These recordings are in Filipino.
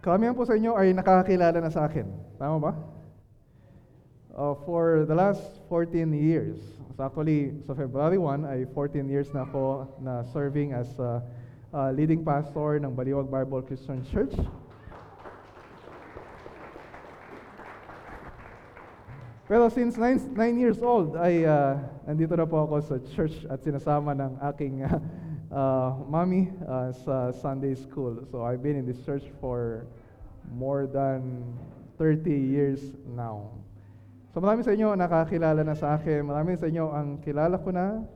Karamihan po sa inyo ay nakakakilala na sa akin. Tama ba? Uh, for the last 14 years. So actually, sa February 1 ay 14 years na ako na serving as uh, uh, leading pastor ng Baliwag Bible Christian Church. Pero since 9 years old ay uh, nandito na po ako sa church at sinasama ng aking uh, uh, mommy uh, sa Sunday school. So I've been in this church for more than 30 years now. So marami sa inyo nakakilala na sa akin, marami sa inyo ang kilala ko na,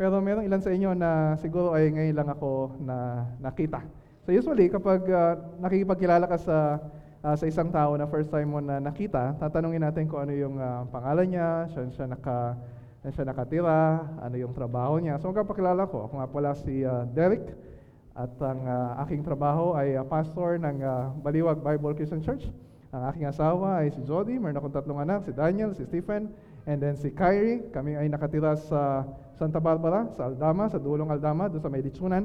pero meron ilan sa inyo na siguro ay ngayon lang ako na nakita. So usually kapag uh, nakikipagkilala ka sa uh, sa isang tao na first time mo na nakita, tatanungin natin kung ano yung uh, pangalan niya, saan siya naka saan siya nakatira, ano yung trabaho niya. So magpapakilala ko, ako nga pala si uh, Derek at ang uh, aking trabaho ay uh, pastor ng uh, Baliwag Bible Christian Church. Ang aking asawa ay si Jody, meron akong tatlong anak, si Daniel, si Stephen, and then si Kyrie. Kami ay nakatira sa Santa Barbara, sa Aldama, sa dulong Aldama, doon sa may.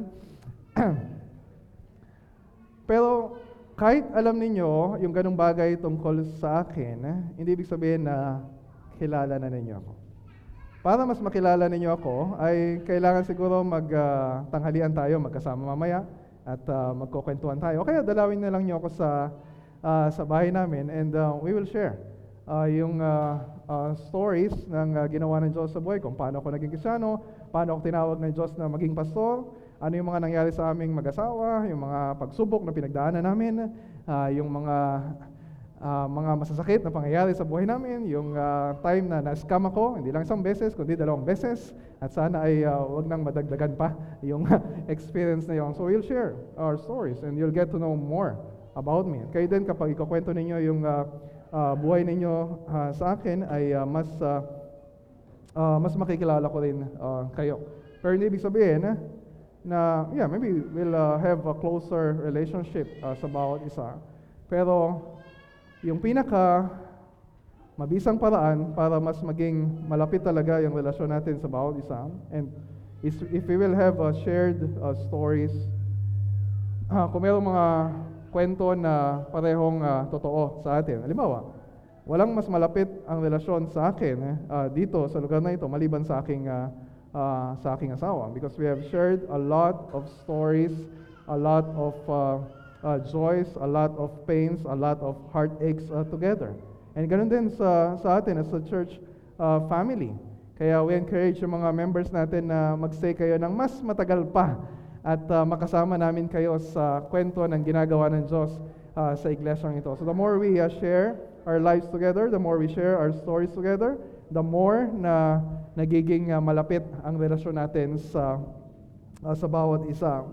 Pero kahit alam ninyo yung ganong bagay tungkol sa akin, hindi ibig sabihin na kilala na ninyo ako. Para mas makilala ninyo ako, ay kailangan siguro magtanghalian uh, tayo, magkasama mamaya, at uh, magkukwentuhan tayo. Kaya dalawin na lang niyo ako sa uh, sa bahay namin and uh, we will share uh, yung uh, uh, stories ng uh, ginawa ng Diyos sa buhay, kung paano ako naging krisyano, paano ako tinawag ng Diyos na maging pastor, ano yung mga nangyari sa aming mag-asawa, yung mga pagsubok na pinagdaanan namin, uh, yung mga uh, mga masasakit na pangyayari sa buhay namin, yung uh, time na na-scam ako, hindi lang isang beses, kundi dalawang beses, at sana ay uh, wag nang madagdagan pa yung experience na yon. So we'll share our stories and you'll get to know more about me. Kayo din kapag ikukwento ninyo yung uh, uh, buhay ninyo uh, sa akin ay uh, mas uh, uh, mas makikilala ko rin uh, kayo. Pero hindi ibig sabihin na yeah, maybe we'll uh, have a closer relationship uh, sa bawat isa. Pero yung pinaka mabisang paraan para mas maging malapit talaga yung relasyon natin sa bawat isa and if we will have uh, shared uh, stories uh, kung mayroong mga kwento na parehong uh, totoo sa atin. Halimbawa, walang mas malapit ang relasyon sa akin uh, dito sa lugar na ito maliban sa aking uh, uh, sa aking asawa because we have shared a lot of stories, a lot of uh, uh, joys, a lot of pains, a lot of heartaches uh, together. And ganun din sa, sa atin as a church uh, family. Kaya we encourage yung mga members natin na magstay kayo ng mas matagal pa at uh, makasama namin kayo sa kwento ng ginagawa ng Diyos uh, sa iglesyang ito. So the more we uh, share our lives together, the more we share our stories together, the more na nagiging uh, malapit ang relasyon natin sa uh, sa bawat isa.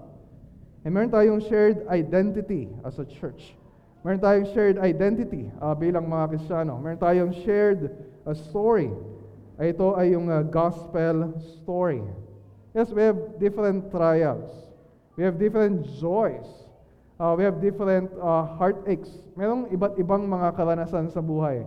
And meron tayong shared identity as a church. Meron tayong shared identity uh, bilang mga Kristiyano. Meron tayong shared uh, story. Ito ay yung uh, gospel story. Yes, we have different trials. We have different joys. Uh, we have different uh, heartaches. Merong iba't ibang mga karanasan sa buhay.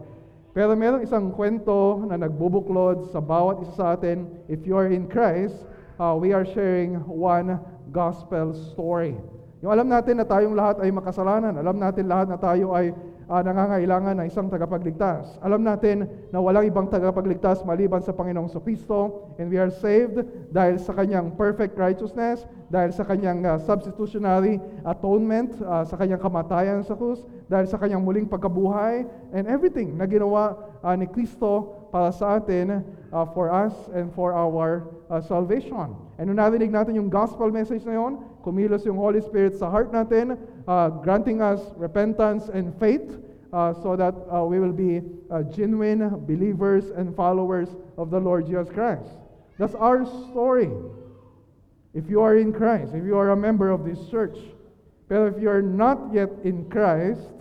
Pero merong isang kwento na nagbubuklod sa bawat isa sa atin. If you are in Christ, uh, we are sharing one gospel story. Yung alam natin na tayong lahat ay makasalanan. Alam natin lahat na tayo ay uh, nangangailangan ng isang tagapagligtas. Alam natin na walang ibang tagapagligtas maliban sa Panginoong Kristo and we are saved dahil sa kanyang perfect righteousness, dahil sa kanyang uh, substitutionary atonement, uh, sa kanyang kamatayan sa krus, dahil sa kanyang muling pagkabuhay and everything na ginawa uh, ni Kristo para sa atin uh, for us and for our uh, salvation. And nung narinig natin yung gospel message na yon, kumilos yung Holy Spirit sa heart natin, uh, granting us repentance and faith uh, so that uh, we will be uh, genuine believers and followers of the Lord Jesus Christ. That's our story. If you are in Christ, if you are a member of this church, pero if you are not yet in Christ,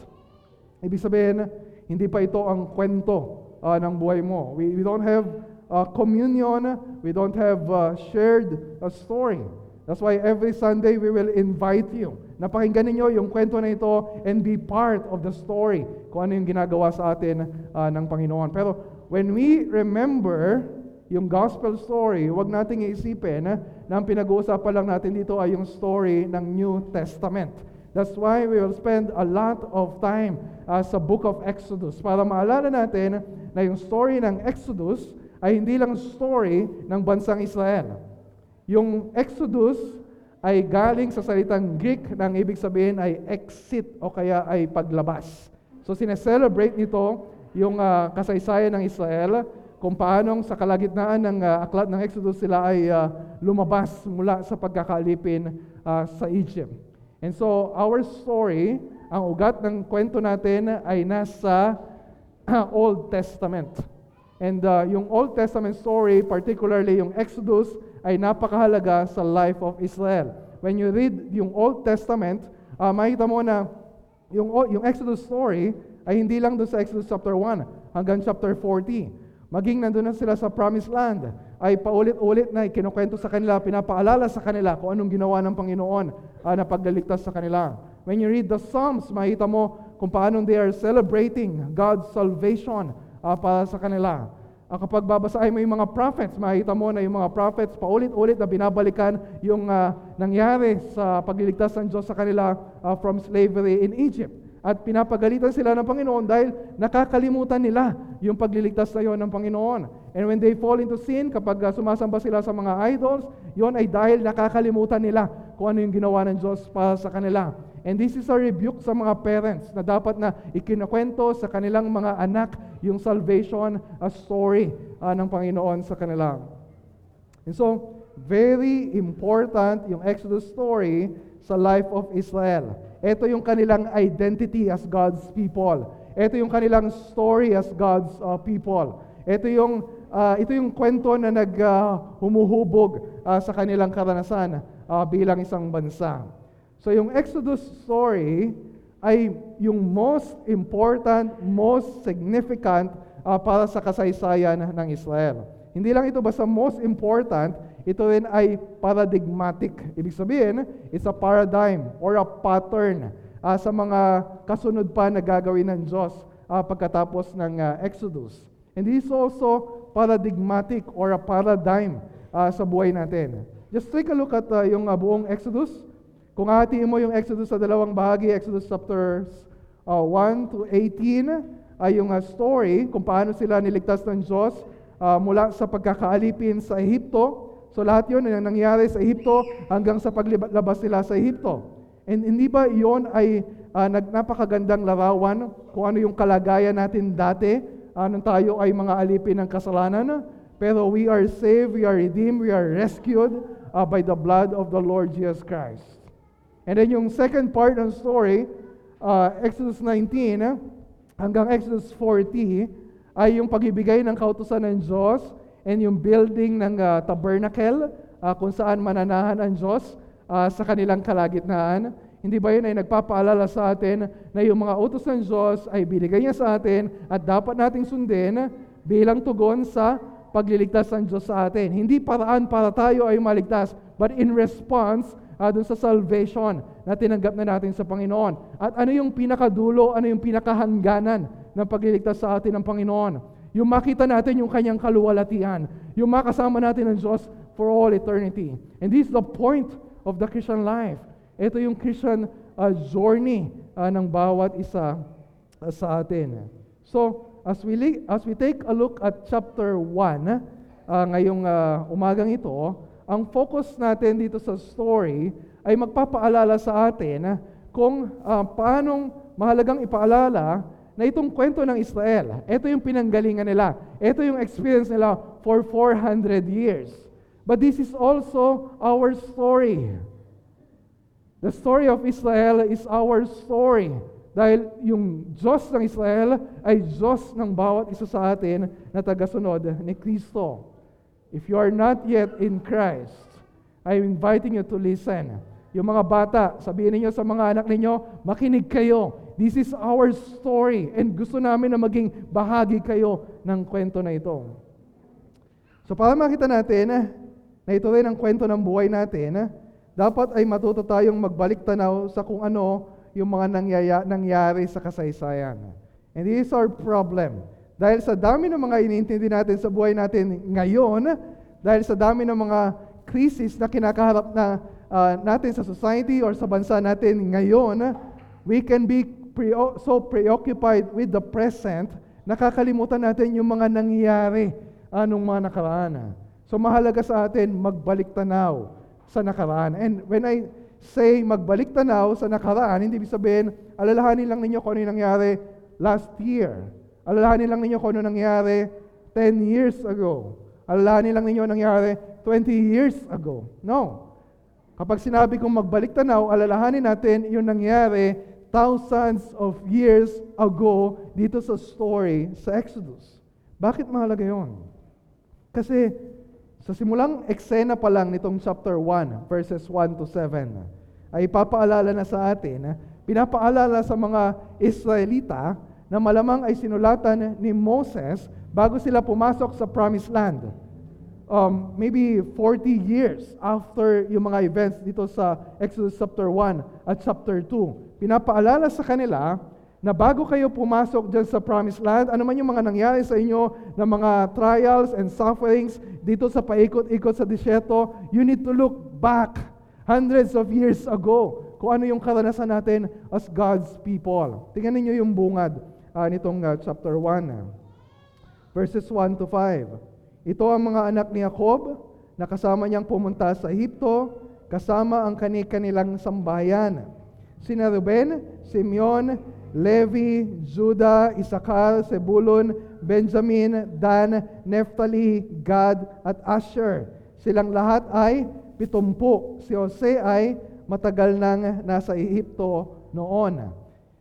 ibig sabihin, hindi pa ito ang kwento uh, ng buhay mo. We, we don't have uh, communion, we don't have uh, shared a story. That's why every Sunday we will invite you. Napakinggan ninyo yung kwento na ito and be part of the story kung ano yung ginagawa sa atin uh, ng Panginoon. Pero when we remember yung gospel story, huwag nating iisipin na ang pinag-uusapan lang natin dito ay yung story ng New Testament. That's why we will spend a lot of time uh, sa book of Exodus para maalala natin na yung story ng Exodus ay hindi lang story ng bansang Israel. Yung Exodus ay galing sa salitang Greek na ang ibig sabihin ay exit o kaya ay paglabas. So sineselebrate nito yung uh, kasaysayan ng Israel kung paanong sa kalagitnaan ng uh, aklat ng Exodus sila ay uh, lumabas mula sa pagkakalipin uh, sa Egypt. And so our story, ang ugat ng kwento natin ay nasa Old Testament. And uh, yung Old Testament story, particularly yung Exodus, ay napakahalaga sa life of Israel. When you read yung Old Testament, uh, makita mo na yung, yung Exodus story ay hindi lang doon sa Exodus chapter 1 hanggang chapter 40. Maging nandun na sila sa Promised Land, ay paulit-ulit na kinukwento sa kanila, pinapaalala sa kanila kung anong ginawa ng Panginoon uh, na pagliligtas sa kanila. When you read the Psalms, makita mo kung paano they are celebrating God's salvation uh, para sa kanila. Uh, kapag babasahin mo yung mga prophets, makita mo na yung mga prophets paulit-ulit na binabalikan yung uh, nangyari sa pagliligtas ng Diyos sa kanila uh, from slavery in Egypt. At pinapagalitan sila ng Panginoon dahil nakakalimutan nila yung pagliligtas na yon ng Panginoon. And when they fall into sin, kapag uh, sumasamba sila sa mga idols, yon ay dahil nakakalimutan nila kung ano yung ginawa ng Diyos para sa kanila. And this is a rebuke sa mga parents na dapat na ikinakwento sa kanilang mga anak yung salvation a story uh, ng Panginoon sa kanila. And so, very important yung Exodus story sa life of Israel. Ito yung kanilang identity as God's people. Ito yung kanilang story as God's uh, people. Ito yung uh, ito yung kwento na naghumuhubog uh, uh, sa kanilang karanasan uh, bilang isang bansa. So yung Exodus story ay yung most important, most significant uh, para sa kasaysayan ng Israel. Hindi lang ito basta most important, ito rin ay paradigmatic. Ibig sabihin, it's a paradigm or a pattern uh, sa mga kasunod pa na gagawin ng Diyos uh, pagkatapos ng uh, Exodus. And this is also paradigmatic or a paradigm uh, sa buhay natin. Just take a look at uh, yung uh, buong Exodus. Kung hatiin mo yung Exodus sa dalawang bahagi, Exodus chapters uh, 1 to 18, ay yung uh, story kung paano sila niligtas ng Diyos uh, mula sa pagkakaalipin sa Ehipto So lahat yun ang nangyari sa Ehipto hanggang sa paglabas nila sa Ehipto. And hindi ba yon ay uh, napakagandang larawan kung ano yung kalagayan natin dati uh, nung tayo ay mga alipin ng kasalanan? Pero we are saved, we are redeemed, we are rescued uh, by the blood of the Lord Jesus Christ. And then yung second part ng story, uh, Exodus 19 hanggang Exodus 40, ay yung pagibigay ng kautusan ng Diyos and yung building ng uh, tabernacle uh, kung saan mananahan ang Diyos uh, sa kanilang kalagitnaan. Hindi ba yun ay nagpapaalala sa atin na yung mga utos ng Diyos ay binigay niya sa atin at dapat nating sundin bilang tugon sa pagliligtas ng Diyos sa atin. Hindi paraan para tayo ay maligtas, but in response uh, dun sa salvation na tinanggap na natin sa Panginoon. At ano yung pinakadulo, ano yung pinakahangganan ng pagliligtas sa atin ng Panginoon? Yung makita natin yung kanyang kaluwalhatian. Yung makasama natin ng Diyos for all eternity. And this is the point of the Christian life. Ito yung Christian uh, journey uh, ng bawat isa uh, sa atin. So, as we, as we take a look at chapter 1, uh, ngayong uh, umagang ito, ang focus natin dito sa story ay magpapaalala sa atin kung uh, paanong mahalagang ipaalala na itong kwento ng Israel, ito yung pinanggalingan nila. Ito yung experience nila for 400 years. But this is also our story. The story of Israel is our story. Dahil yung Diyos ng Israel ay Diyos ng bawat isa sa atin na tagasunod ni Kristo. If you are not yet in Christ, I'm inviting you to listen. Yung mga bata, sabihin niyo sa mga anak ninyo, makinig kayo This is our story and gusto namin na maging bahagi kayo ng kwento na ito. So para makita natin na ito rin ang kwento ng buhay natin, dapat ay matuto tayong magbalik tanaw sa kung ano yung mga nangyaya, nangyari sa kasaysayan. And this is our problem. Dahil sa dami ng mga iniintindi natin sa buhay natin ngayon, dahil sa dami ng mga krisis na kinakaharap na ah, natin sa society or sa bansa natin ngayon, we can be preo- so preoccupied with the present, nakakalimutan natin yung mga nangyayari anong mga nakaraan. So mahalaga sa atin magbalik tanaw sa nakaraan. And when I say magbalik tanaw sa nakaraan, hindi ibig sabihin, alalahanin lang ninyo kung ano yung nangyari last year. Alalahanin lang ninyo kung ano nangyari 10 years ago. Alalahanin lang ninyo ang nangyari 20 years ago. No. Kapag sinabi kong magbalik tanaw, alalahanin natin yung nangyari thousands of years ago dito sa story sa Exodus. Bakit mahalaga yon? Kasi sa simulang eksena pa lang nitong chapter 1, verses 1 to 7, ay papaalala na sa atin, pinapaalala sa mga Israelita na malamang ay sinulatan ni Moses bago sila pumasok sa promised land. Um, maybe 40 years after yung mga events dito sa Exodus chapter 1 at chapter 2. Pinapaalala sa kanila na bago kayo pumasok dyan sa promised land, ano man yung mga nangyari sa inyo na mga trials and sufferings dito sa paikot-ikot sa disyerto, you need to look back hundreds of years ago kung ano yung karanasan natin as God's people. Tingnan niyo yung bungad uh, nitong uh, chapter 1. Uh, verses 1 to 5. Ito ang mga anak ni Jacob na kasama niyang pumunta sa Ehipto, kasama ang kani-kanilang sambahayan. Sina Ruben, Simeon, Levi, Judah, Isakar, Sebulun, Benjamin, Dan, Neftali, Gad, at Asher. Silang lahat ay pitumpu. Si Jose ay matagal nang nasa Ehipto noon.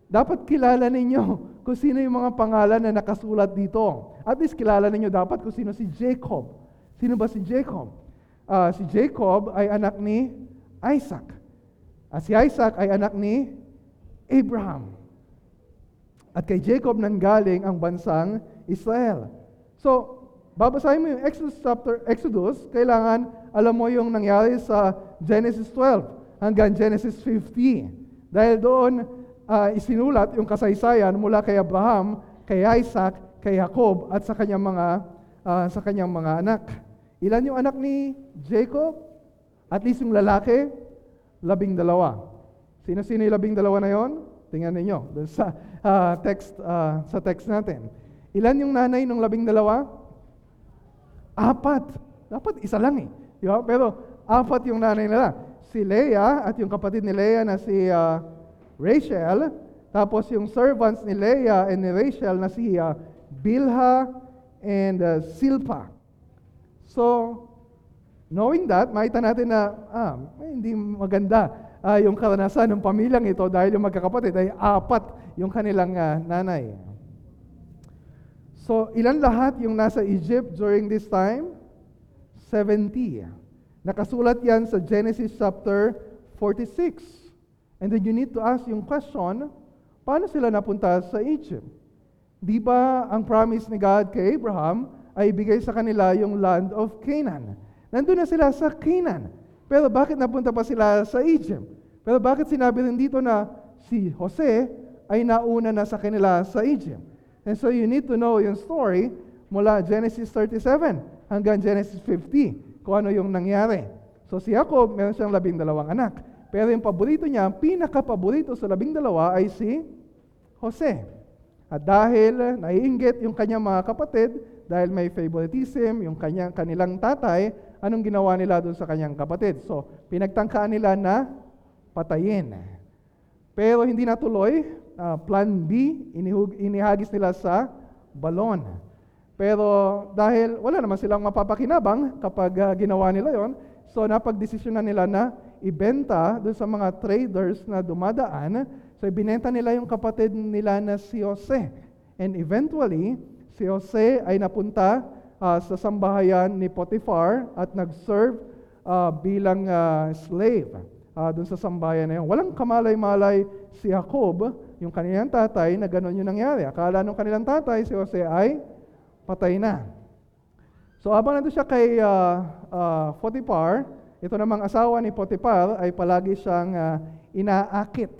Dapat kilala ninyo kung sino yung mga pangalan na nakasulat dito. At least kilala ninyo dapat kung sino si Jacob. Sino ba si Jacob? Uh, si Jacob ay anak ni Isaac. At si Isaac ay anak ni Abraham. At kay Jacob nanggaling ang bansang Israel. So, babasahin mo yung Exodus chapter Exodus, kailangan alam mo yung nangyari sa Genesis 12 hanggang Genesis 50. Dahil doon uh, isinulat yung kasaysayan mula kay Abraham, kay Isaac, kay Jacob at sa kanyang mga uh, sa kanyang mga anak. Ilan yung anak ni Jacob? At least yung lalaki, labing dalawa. Sino-sino yung labing dalawa na yon? Tingnan ninyo doon sa uh, text uh, sa text natin. Ilan yung nanay ng labing dalawa? Apat. Dapat isa lang eh. Di ba? Pero apat yung nanay nila. Si Leah at yung kapatid ni Leah na si uh, Rachel. Tapos yung servants ni Leah and ni Rachel na si uh, Bilha and uh, Silpa. So, knowing that, makita natin na ah, hindi maganda uh, yung karanasan ng pamilyang ito dahil yung magkakapatid ay apat yung kanilang uh, nanay. So, ilan lahat yung nasa Egypt during this time? 70. Nakasulat yan sa Genesis chapter 46. And then you need to ask yung question, paano sila napunta sa Egypt? Di ba ang promise ni God kay Abraham ay ibigay sa kanila yung land of Canaan? Nandun na sila sa Canaan. Pero bakit napunta pa sila sa Egypt? Pero bakit sinabi rin dito na si Jose ay nauna na sa kanila sa Egypt? And so you need to know yung story mula Genesis 37 hanggang Genesis 50 kung ano yung nangyari. So si Jacob, meron siyang labing dalawang anak. Pero yung paborito niya, ang pinaka-paborito sa labing dalawa ay si Jose. At dahil naiinggit yung kanyang mga kapatid, dahil may favoritism, yung kanyang, kanilang tatay, anong ginawa nila doon sa kanyang kapatid? So, pinagtangkaan nila na patayin. Pero hindi natuloy, uh, plan B, inihug, inihagis nila sa balon. Pero dahil wala naman silang mapapakinabang kapag uh, ginawa nila yon, so napagdesisyon na nila na ibenta doon sa mga traders na dumadaan. So ibinenta nila yung kapatid nila na si Jose. And eventually, si Jose ay napunta uh, sa sambahayan ni Potiphar at nag-serve uh, bilang uh, slave uh, dun sa sambayan na yun. Walang kamalay-malay si Jacob, yung kanilang tatay, na gano'n yung nangyari. Akala nung kanilang tatay, si Jose ay patay na. So habang nandun siya kay uh, uh, Potiphar, ito namang asawa ni Potiphar ay palagi siyang uh, inaakit.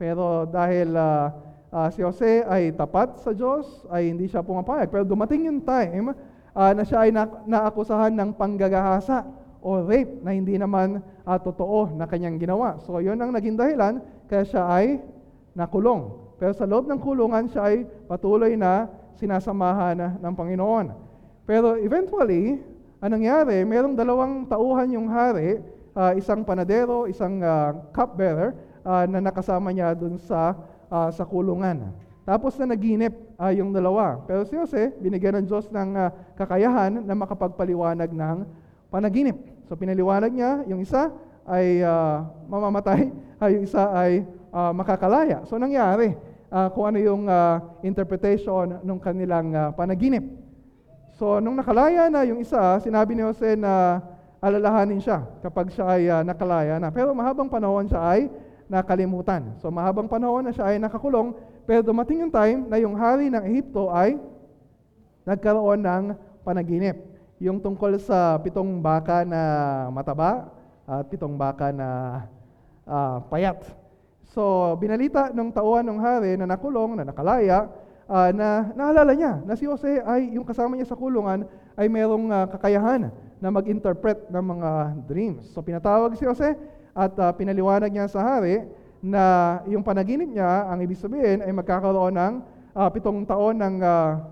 Pero dahil uh, uh, si Jose ay tapat sa Diyos, ay hindi siya pumapayag. Pero dumating yung time uh, na siya ay na- naakusahan ng panggagahasa o rape na hindi naman ah, totoo na kanyang ginawa. So yon ang naging dahilan kaya siya ay nakulong. Pero sa loob ng kulungan siya ay patuloy na sinasamahan ng Panginoon. Pero eventually, anong nangyari? Merong dalawang tauhan yung hari, ah, isang panadero, isang ah, cupbearer ah, na nakasama niya dun sa ah, sa kulungan. Tapos na naginip ah, yung dalawa. Pero si Jose, binigyan ng Diyos ng ah, kakayahan na makapagpaliwanag ng panaginip. So pinaliwanag niya, yung isa ay ah, mamamatay, ay yung isa ay ah, makakalaya. So nangyari ah, kung ano yung ah, interpretation ng kanilang ah, panaginip. So nung nakalaya na yung isa, sinabi ni Jose na alalahanin siya kapag siya ay ah, nakalaya na. Pero mahabang panahon siya ay nakalimutan. So mahabang panahon na siya ay nakakulong, pero dumating yung time na yung hari ng Ehipto ay nagkaroon ng panaginip. Yung tungkol sa pitong baka na mataba at pitong baka na ah, payat. So, binalita ng tauhan ng hari na nakulong, na nakalaya, ah, na naalala niya na si Jose ay yung kasama niya sa kulungan ay merong ah, kakayahan na mag-interpret ng mga dreams. So, pinatawag si Jose at ah, pinaliwanag niya sa hari na yung panaginip niya, ang ibig sabihin ay magkakaroon ng ah, pitong taon ng ah,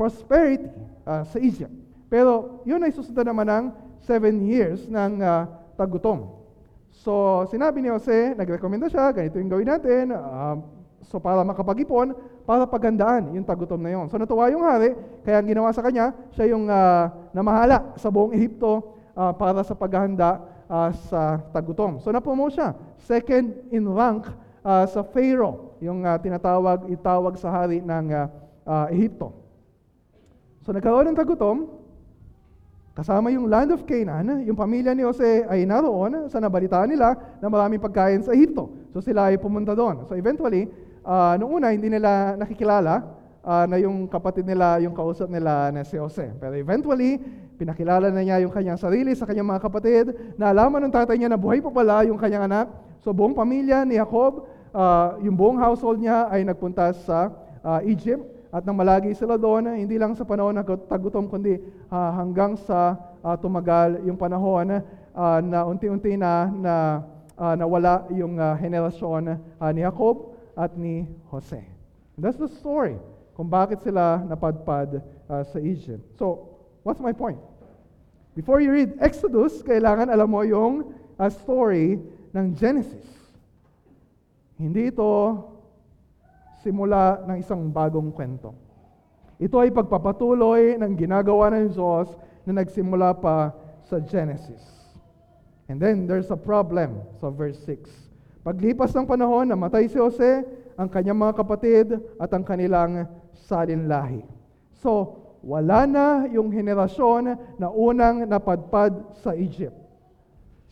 prosperity ah, sa Egypt. Pero yun ay susundan naman ng seven years ng ah, tagutom. So sinabi ni Jose, nagrekomenda siya, ganito yung gawin natin, ah, so para makapag-ipon, para pagandaan yung tagutom na yun. So natuwa yung hari, kaya ang ginawa sa kanya, siya yung ah, namahala sa buong Ehipto ah, para sa paghahanda ah, sa tagutom. So napromote siya, second in rank ah, sa Pharaoh, yung ah, tinatawag, itawag sa hari ng ah, ah, Ehipto. So nagkaroon ng tagutom, kasama yung land of Canaan, yung pamilya ni Jose ay naroon sa nabalitaan nila na maraming pagkain sa Ehipto. So sila ay pumunta doon. So eventually, uh, noong una hindi nila nakikilala ah, na yung kapatid nila, yung kausap nila na si Jose. Pero eventually, pinakilala na niya yung kanyang sarili sa kanyang mga kapatid, naalaman ng tatay niya na buhay pa pala yung kanyang anak. So buong pamilya ni Jacob, ah, yung buong household niya ay nagpunta sa ah, Egypt. At nang malagi sila doon, hindi lang sa panahon ng tagutom, kundi ah, hanggang sa ah, tumagal yung panahon ah, na unti-unti na, na ah, nawala yung ah, henerasyon ah, ni Jacob at ni Jose. That's the story kung bakit sila napadpad ah, sa Egypt. So, what's my point? Before you read Exodus, kailangan alam mo yung ah, story ng Genesis. Hindi ito simula ng isang bagong kwento. Ito ay pagpapatuloy ng ginagawa ng Diyos na nagsimula pa sa Genesis. And then there's a problem sa verse 6. Paglipas ng panahon, namatay si Jose, ang kanyang mga kapatid at ang kanilang salinlahi. So, wala na yung henerasyon na unang napadpad sa Egypt.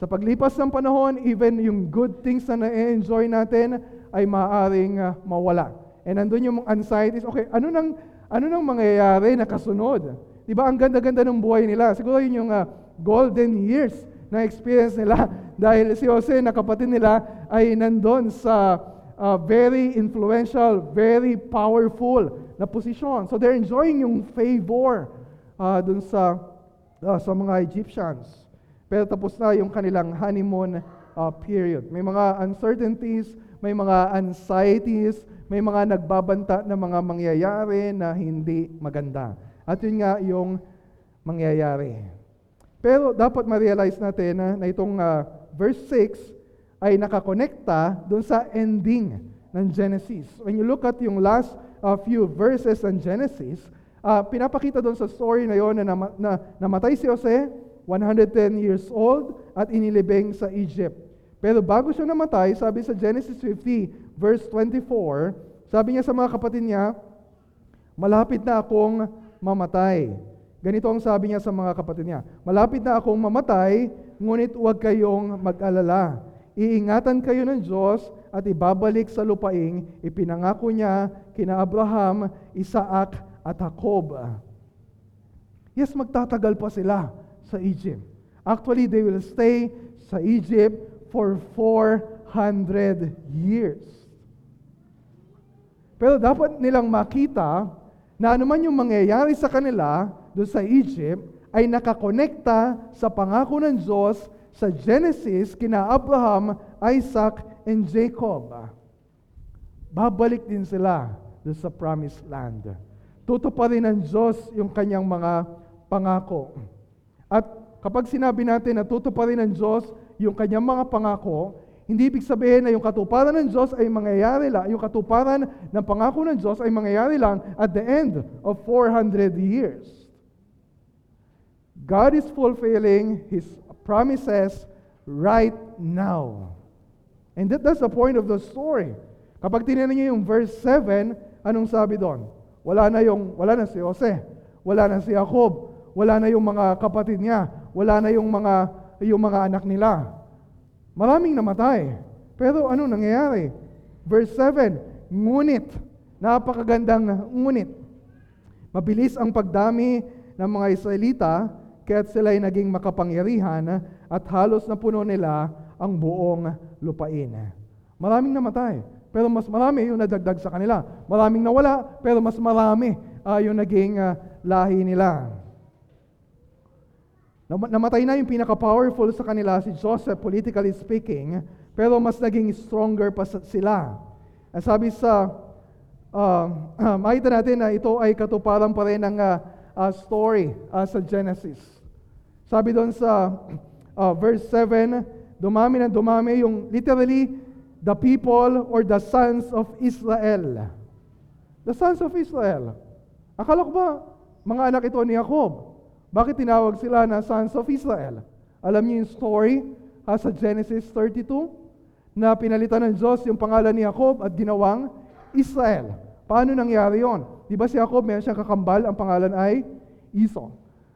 Sa paglipas ng panahon, even yung good things na na-enjoy natin ay maaaring uh, mawala. And nandun yung anxieties, okay, ano nang, ano nang mangyayari na kasunod? Di ba, ang ganda-ganda ng buhay nila. Siguro yun yung uh, golden years na experience nila dahil si Jose na kapatid nila ay nandun sa uh, very influential, very powerful na posisyon. So they're enjoying yung favor uh, dun sa, uh, sa mga Egyptians. Pero tapos na yung kanilang honeymoon uh, period. May mga uncertainties, may mga anxieties, may mga nagbabanta na mga mangyayari na hindi maganda. At yun nga yung mangyayari. Pero dapat ma-realize natin na, na itong uh, verse 6 ay nakakonekta doon sa ending ng Genesis. When you look at yung last uh, few verses ng Genesis, uh, pinapakita doon sa story na yon na, na, na namatay si Jose, 110 years old, at inilibing sa Egypt. Pero bago siya namatay, sabi sa Genesis 50, verse 24, sabi niya sa mga kapatid niya, malapit na akong mamatay. Ganito ang sabi niya sa mga kapatid niya, malapit na akong mamatay, ngunit huwag kayong mag-alala. Iingatan kayo ng Diyos at ibabalik sa lupaing ipinangako niya kina Abraham, Isaac at Jacob. Yes, magtatagal pa sila sa Egypt. Actually, they will stay sa Egypt for 400 years. Pero dapat nilang makita na anuman yung mangyayari sa kanila doon sa Egypt, ay nakakonekta sa pangako ng Diyos sa Genesis kina Abraham, Isaac, and Jacob. Babalik din sila doon sa promised land. Tutuparin ng Diyos yung kanyang mga pangako. At kapag sinabi natin na tutuparin ng Diyos yung kanyang mga pangako, hindi ibig sabihin na yung katuparan ng Diyos ay mangyayari lang, yung katuparan ng pangako ng Diyos ay mangyayari lang at the end of 400 years. God is fulfilling His promises right now. And that, that's the point of the story. Kapag tinignan niyo yung verse 7, anong sabi doon? Wala na yung wala na si Jose, wala na si Jacob, wala na yung mga kapatid niya, wala na yung mga yung mga anak nila. Maraming namatay. Pero ano nangyayari? Verse 7, ngunit, napakagandang ngunit. Mabilis ang pagdami ng mga Israelita, kaya't sila ay naging makapangyarihan at halos na puno nila ang buong lupain. Maraming namatay, pero mas marami yung nadagdag sa kanila. Maraming nawala, pero mas marami uh, yung naging uh, lahi nila. Namatay na yung pinaka-powerful sa kanila, si Joseph, politically speaking, pero mas naging stronger pa sila. At sabi sa, uh, uh, makita natin na ito ay katuparan pa rin ng uh, uh, story uh, sa Genesis. Sabi doon sa uh, verse 7, dumami na dumami yung literally the people or the sons of Israel. The sons of Israel. Akala ko ba mga anak ito ni Jacob? Bakit tinawag sila na sons of Israel? Alam niyo yung story ha, sa Genesis 32 na pinalitan ng Diyos yung pangalan ni Jacob at ginawang Israel. Paano nangyari yon? Di ba si Jacob meron siyang kakambal, ang pangalan ay Esau.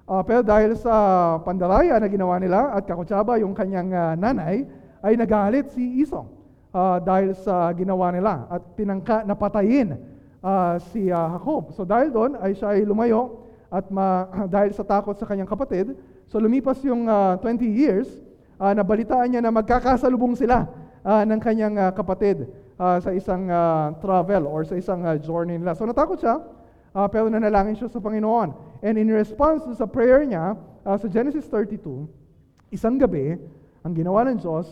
Uh, pero dahil sa pandaraya na ginawa nila at kakutsaba yung kanyang uh, nanay, ay nagalit si Esau uh, dahil sa ginawa nila at pinangka napatayin uh, si uh, Jacob. So dahil doon ay siya ay lumayo at ma, dahil sa takot sa kanyang kapatid, so lumipas yung uh, 20 years, uh, nabalitaan niya na magkakasalubong sila uh, ng kanyang uh, kapatid uh, sa isang uh, travel or sa isang uh, journey nila. So natakot siya, uh, pero nanalangin siya sa Panginoon. And in response sa prayer niya, uh, sa Genesis 32, isang gabi, ang ginawa ng Diyos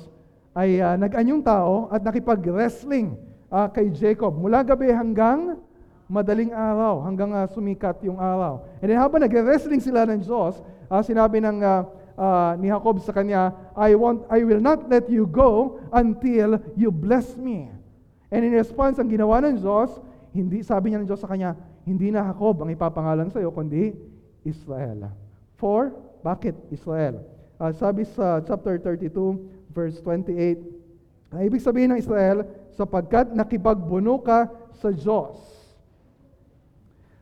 ay uh, nag-anyong tao at nakipag-wrestling uh, kay Jacob mula gabi hanggang madaling araw hanggang uh, sumikat yung araw. And then habang nag-wrestling sila ng Diyos, uh, sinabi ng uh, uh, ni Jacob sa kanya, I want I will not let you go until you bless me. And in response, ang ginawa ng Diyos, hindi sabi niya ng Diyos sa kanya, hindi na Jacob ang ipapangalan sa iyo, kundi Israel. For, bakit Israel? Uh, sabi sa chapter 32, verse 28, ang ibig sabihin ng Israel, sapagkat nakipagbuno ka sa Diyos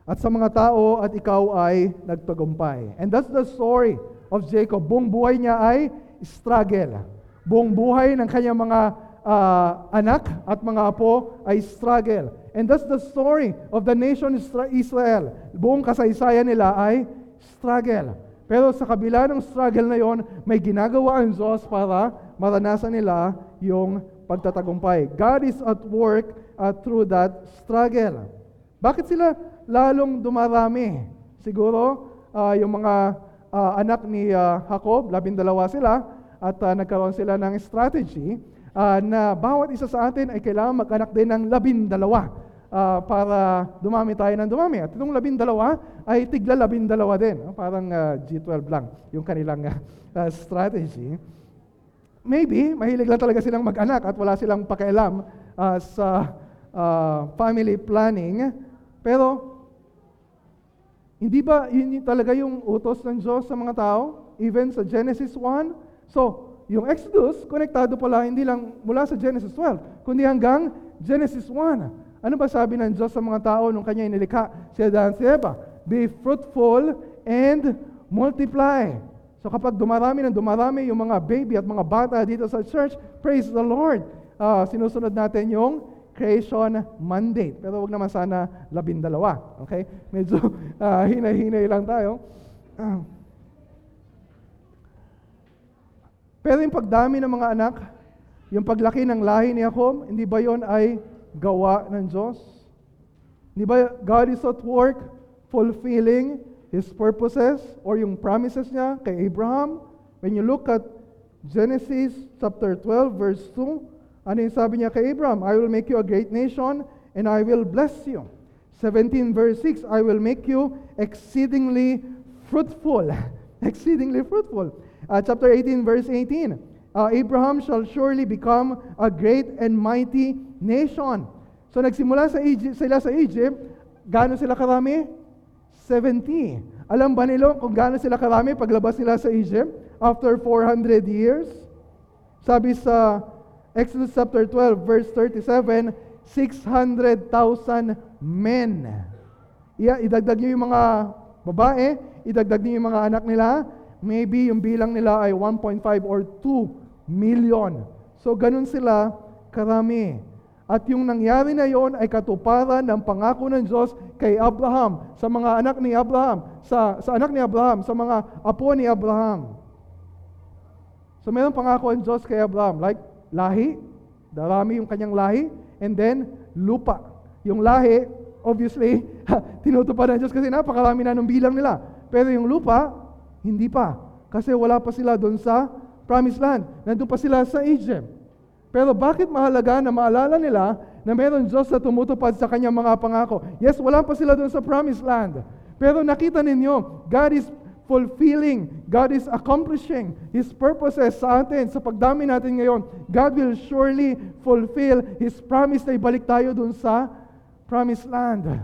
at sa mga tao at ikaw ay nagtagumpay. And that's the story of Jacob. Buong buhay niya ay struggle. Buong buhay ng kanyang mga uh, anak at mga apo ay struggle. And that's the story of the nation Israel. Buong kasaysayan nila ay struggle. Pero sa kabila ng struggle na yon, may ginagawa ang Diyos para maranasan nila yung pagtatagumpay. God is at work uh, through that struggle. Bakit sila lalong dumarami. Siguro, uh, yung mga uh, anak ni uh, Jacob, labindalawa sila, at uh, nagkaroon sila ng strategy uh, na bawat isa sa atin ay kailangan mag-anak din ng labindalawa uh, para dumami tayo ng dumami. At itong labindalawa ay tigla labindalawa din. Parang uh, G12 lang yung kanilang uh, strategy. Maybe, mahilig lang talaga silang mag-anak at wala silang pakialam uh, sa uh, family planning. Pero hindi ba yun talaga yung utos ng Diyos sa mga tao? Even sa Genesis 1? So, yung Exodus, konektado pala hindi lang mula sa Genesis 12, kundi hanggang Genesis 1. Ano ba sabi ng Diyos sa mga tao nung kanya inilikha si Adan si Eva? Be fruitful and multiply. So kapag dumarami ng dumarami yung mga baby at mga bata dito sa church, praise the Lord. Uh, sinusunod natin yung creation mandate. Pero wag naman sana labindalawa. Okay? Medyo uh, hinay-hinay lang tayo. Uh. Pero yung pagdami ng mga anak, yung paglaki ng lahi ni Jacob, hindi ba yon ay gawa ng Diyos? Hindi ba God is at work fulfilling His purposes or yung promises niya kay Abraham. When you look at Genesis chapter 12 verse 2, ano yung sabi niya kay Abraham? I will make you a great nation and I will bless you. 17 verse 6, I will make you exceedingly fruitful. exceedingly fruitful. Uh, chapter 18 verse 18, uh, Abraham shall surely become a great and mighty nation. So nagsimula sa Egypt, sila sa Egypt, gaano sila karami? 70. Alam ba nila kung gaano sila karami paglabas nila sa Egypt after 400 years? Sabi sa Exodus chapter 12 verse 37, 600,000 men. Yeah, idagdag niyo yung mga babae, idagdag niyo yung mga anak nila, maybe yung bilang nila ay 1.5 or 2 million. So ganun sila karami. At yung nangyari na yon ay katuparan ng pangako ng Diyos kay Abraham, sa mga anak ni Abraham, sa, sa anak ni Abraham, sa mga apo ni Abraham. So mayroong pangako ang Diyos kay Abraham, like lahi, darami yung kanyang lahi, and then lupa. Yung lahi, obviously, tinutupad ng Diyos kasi napakarami na ng bilang nila. Pero yung lupa, hindi pa. Kasi wala pa sila doon sa promised land. Nandun pa sila sa Egypt. Pero bakit mahalaga na maalala nila na meron Diyos na tumutupad sa kanyang mga pangako? Yes, wala pa sila doon sa promised land. Pero nakita ninyo, God is fulfilling, God is accomplishing His purposes sa atin, sa pagdami natin ngayon. God will surely fulfill His promise na ibalik tayo doon sa promised land.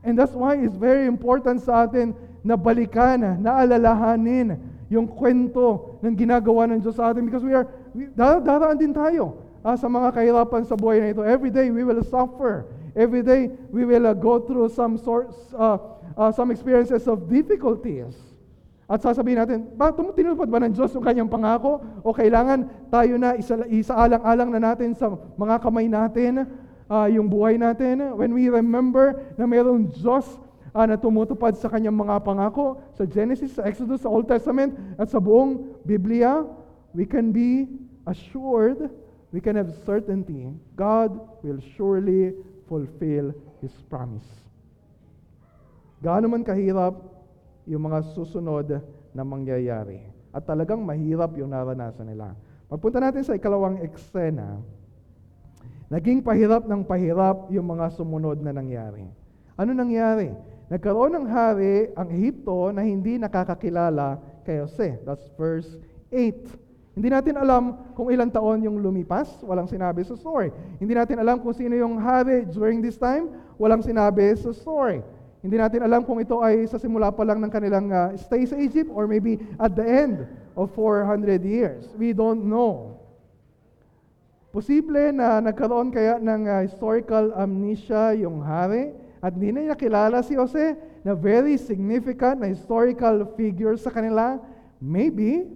And that's why it's very important sa atin na balikan, na alalahanin yung kwento ng ginagawa ng Diyos sa atin because we are daraan din tayo ah, sa mga kahirapan sa buhay na ito. Every day we will suffer. Every day we will uh, go through some sorts, uh, uh, some experiences of difficulties. At sasabihin natin, ba, tinupad ba ng Diyos yung kanyang pangako? O kailangan tayo na isa, isaalang-alang na natin sa mga kamay natin, uh, yung buhay natin? When we remember na mayroong Diyos uh, na tumutupad sa kanyang mga pangako sa Genesis, sa Exodus, sa Old Testament, at sa buong Biblia, we can be assured, we can have certainty, God will surely fulfill His promise. Gaano man kahirap yung mga susunod na mangyayari. At talagang mahirap yung naranasan nila. Pagpunta natin sa ikalawang eksena, naging pahirap ng pahirap yung mga sumunod na nangyari. Ano nangyari? Nagkaroon ng hari ang Ehipto na hindi nakakakilala kay Jose. That's verse 8. Hindi natin alam kung ilang taon yung lumipas, walang sinabi sa story. Hindi natin alam kung sino yung hari during this time, walang sinabi sa story. Hindi natin alam kung ito ay sa simula pa lang ng kanilang uh, stay sa Egypt or maybe at the end of 400 years. We don't know. Posible na nagkaroon kaya ng uh, historical amnesia yung hari at hindi na nakilala si Jose na very significant na historical figure sa kanila. Maybe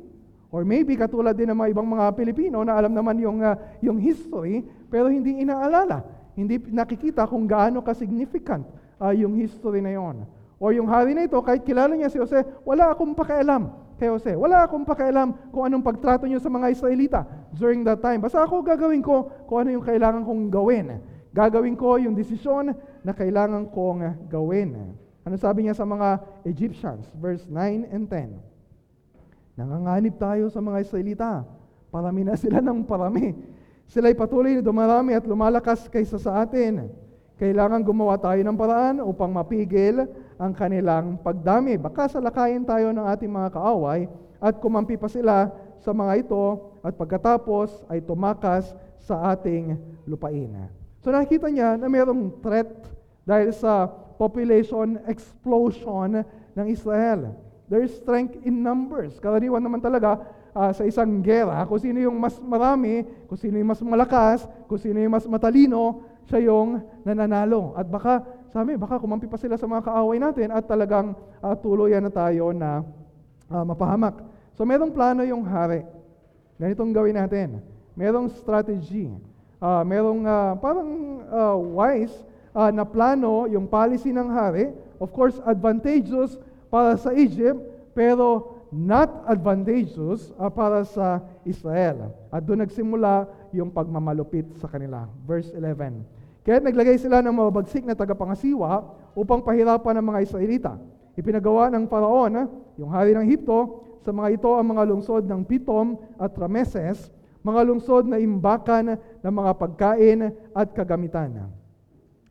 Or maybe katulad din ng mga ibang mga Pilipino na alam naman yung, uh, yung history, pero hindi inaalala. Hindi nakikita kung gaano ka-significant uh, yung history na yon. O yung hari na ito, kahit kilala niya si Jose, wala akong pakialam kay Jose. Wala akong pakialam kung anong pagtrato niyo sa mga Israelita during that time. Basta ako gagawin ko kung ano yung kailangan kong gawin. Gagawin ko yung desisyon na kailangan kong gawin. Ano sabi niya sa mga Egyptians? Verse 9 and 10. Nanganganib tayo sa mga Israelita. Parami na sila ng parami. Sila'y patuloy na dumarami at lumalakas kaysa sa atin. Kailangan gumawa tayo ng paraan upang mapigil ang kanilang pagdami. Baka salakayin tayo ng ating mga kaaway at kumampi pa sila sa mga ito at pagkatapos ay tumakas sa ating lupain. So nakikita niya na mayroong threat dahil sa population explosion ng Israel. There is strength in numbers. Karaniwan naman talaga uh, sa isang gera, kung sino yung mas marami, kung sino yung mas malakas, kung sino yung mas matalino, siya yung nananalo. At baka, sabi, baka kumampi pa sila sa mga kaaway natin at talagang uh, tuluyan na tayo na uh, mapahamak. So merong plano yung hari. Ganitong gawin natin. Merong strategy. Uh, merong uh, parang uh, wise uh, na plano yung policy ng hari. Of course, advantageous para sa Egypt, pero not advantageous uh, para sa Israel. At doon nagsimula yung pagmamalupit sa kanila. Verse 11. Kaya naglagay sila ng mababagsik na tagapangasiwa upang pahirapan ng mga Israelita. Ipinagawa ng Paraon, ah, yung hari ng Ehipto, sa mga ito ang mga lungsod ng Pitom at Rameses, mga lungsod na imbakan ng mga pagkain at kagamitan.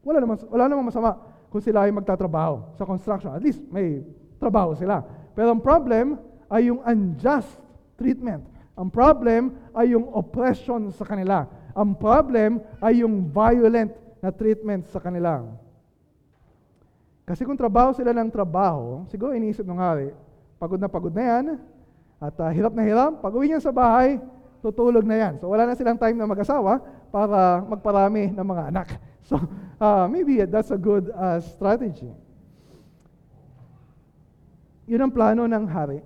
Wala naman, wala namang masama kung sila ay magtatrabaho sa construction. At least may trabaho sila. Pero ang problem ay yung unjust treatment. Ang problem ay yung oppression sa kanila. Ang problem ay yung violent na treatment sa kanila. Kasi kung trabaho sila ng trabaho, siguro iniisip ng hari, pagod na pagod na yan, at uh, hirap na hirap, pag uwi niya sa bahay, tutulog na yan. So wala na silang time na mag-asawa para magparami ng mga anak. So uh, maybe that's a good uh, strategy. Yun ang plano ng hari.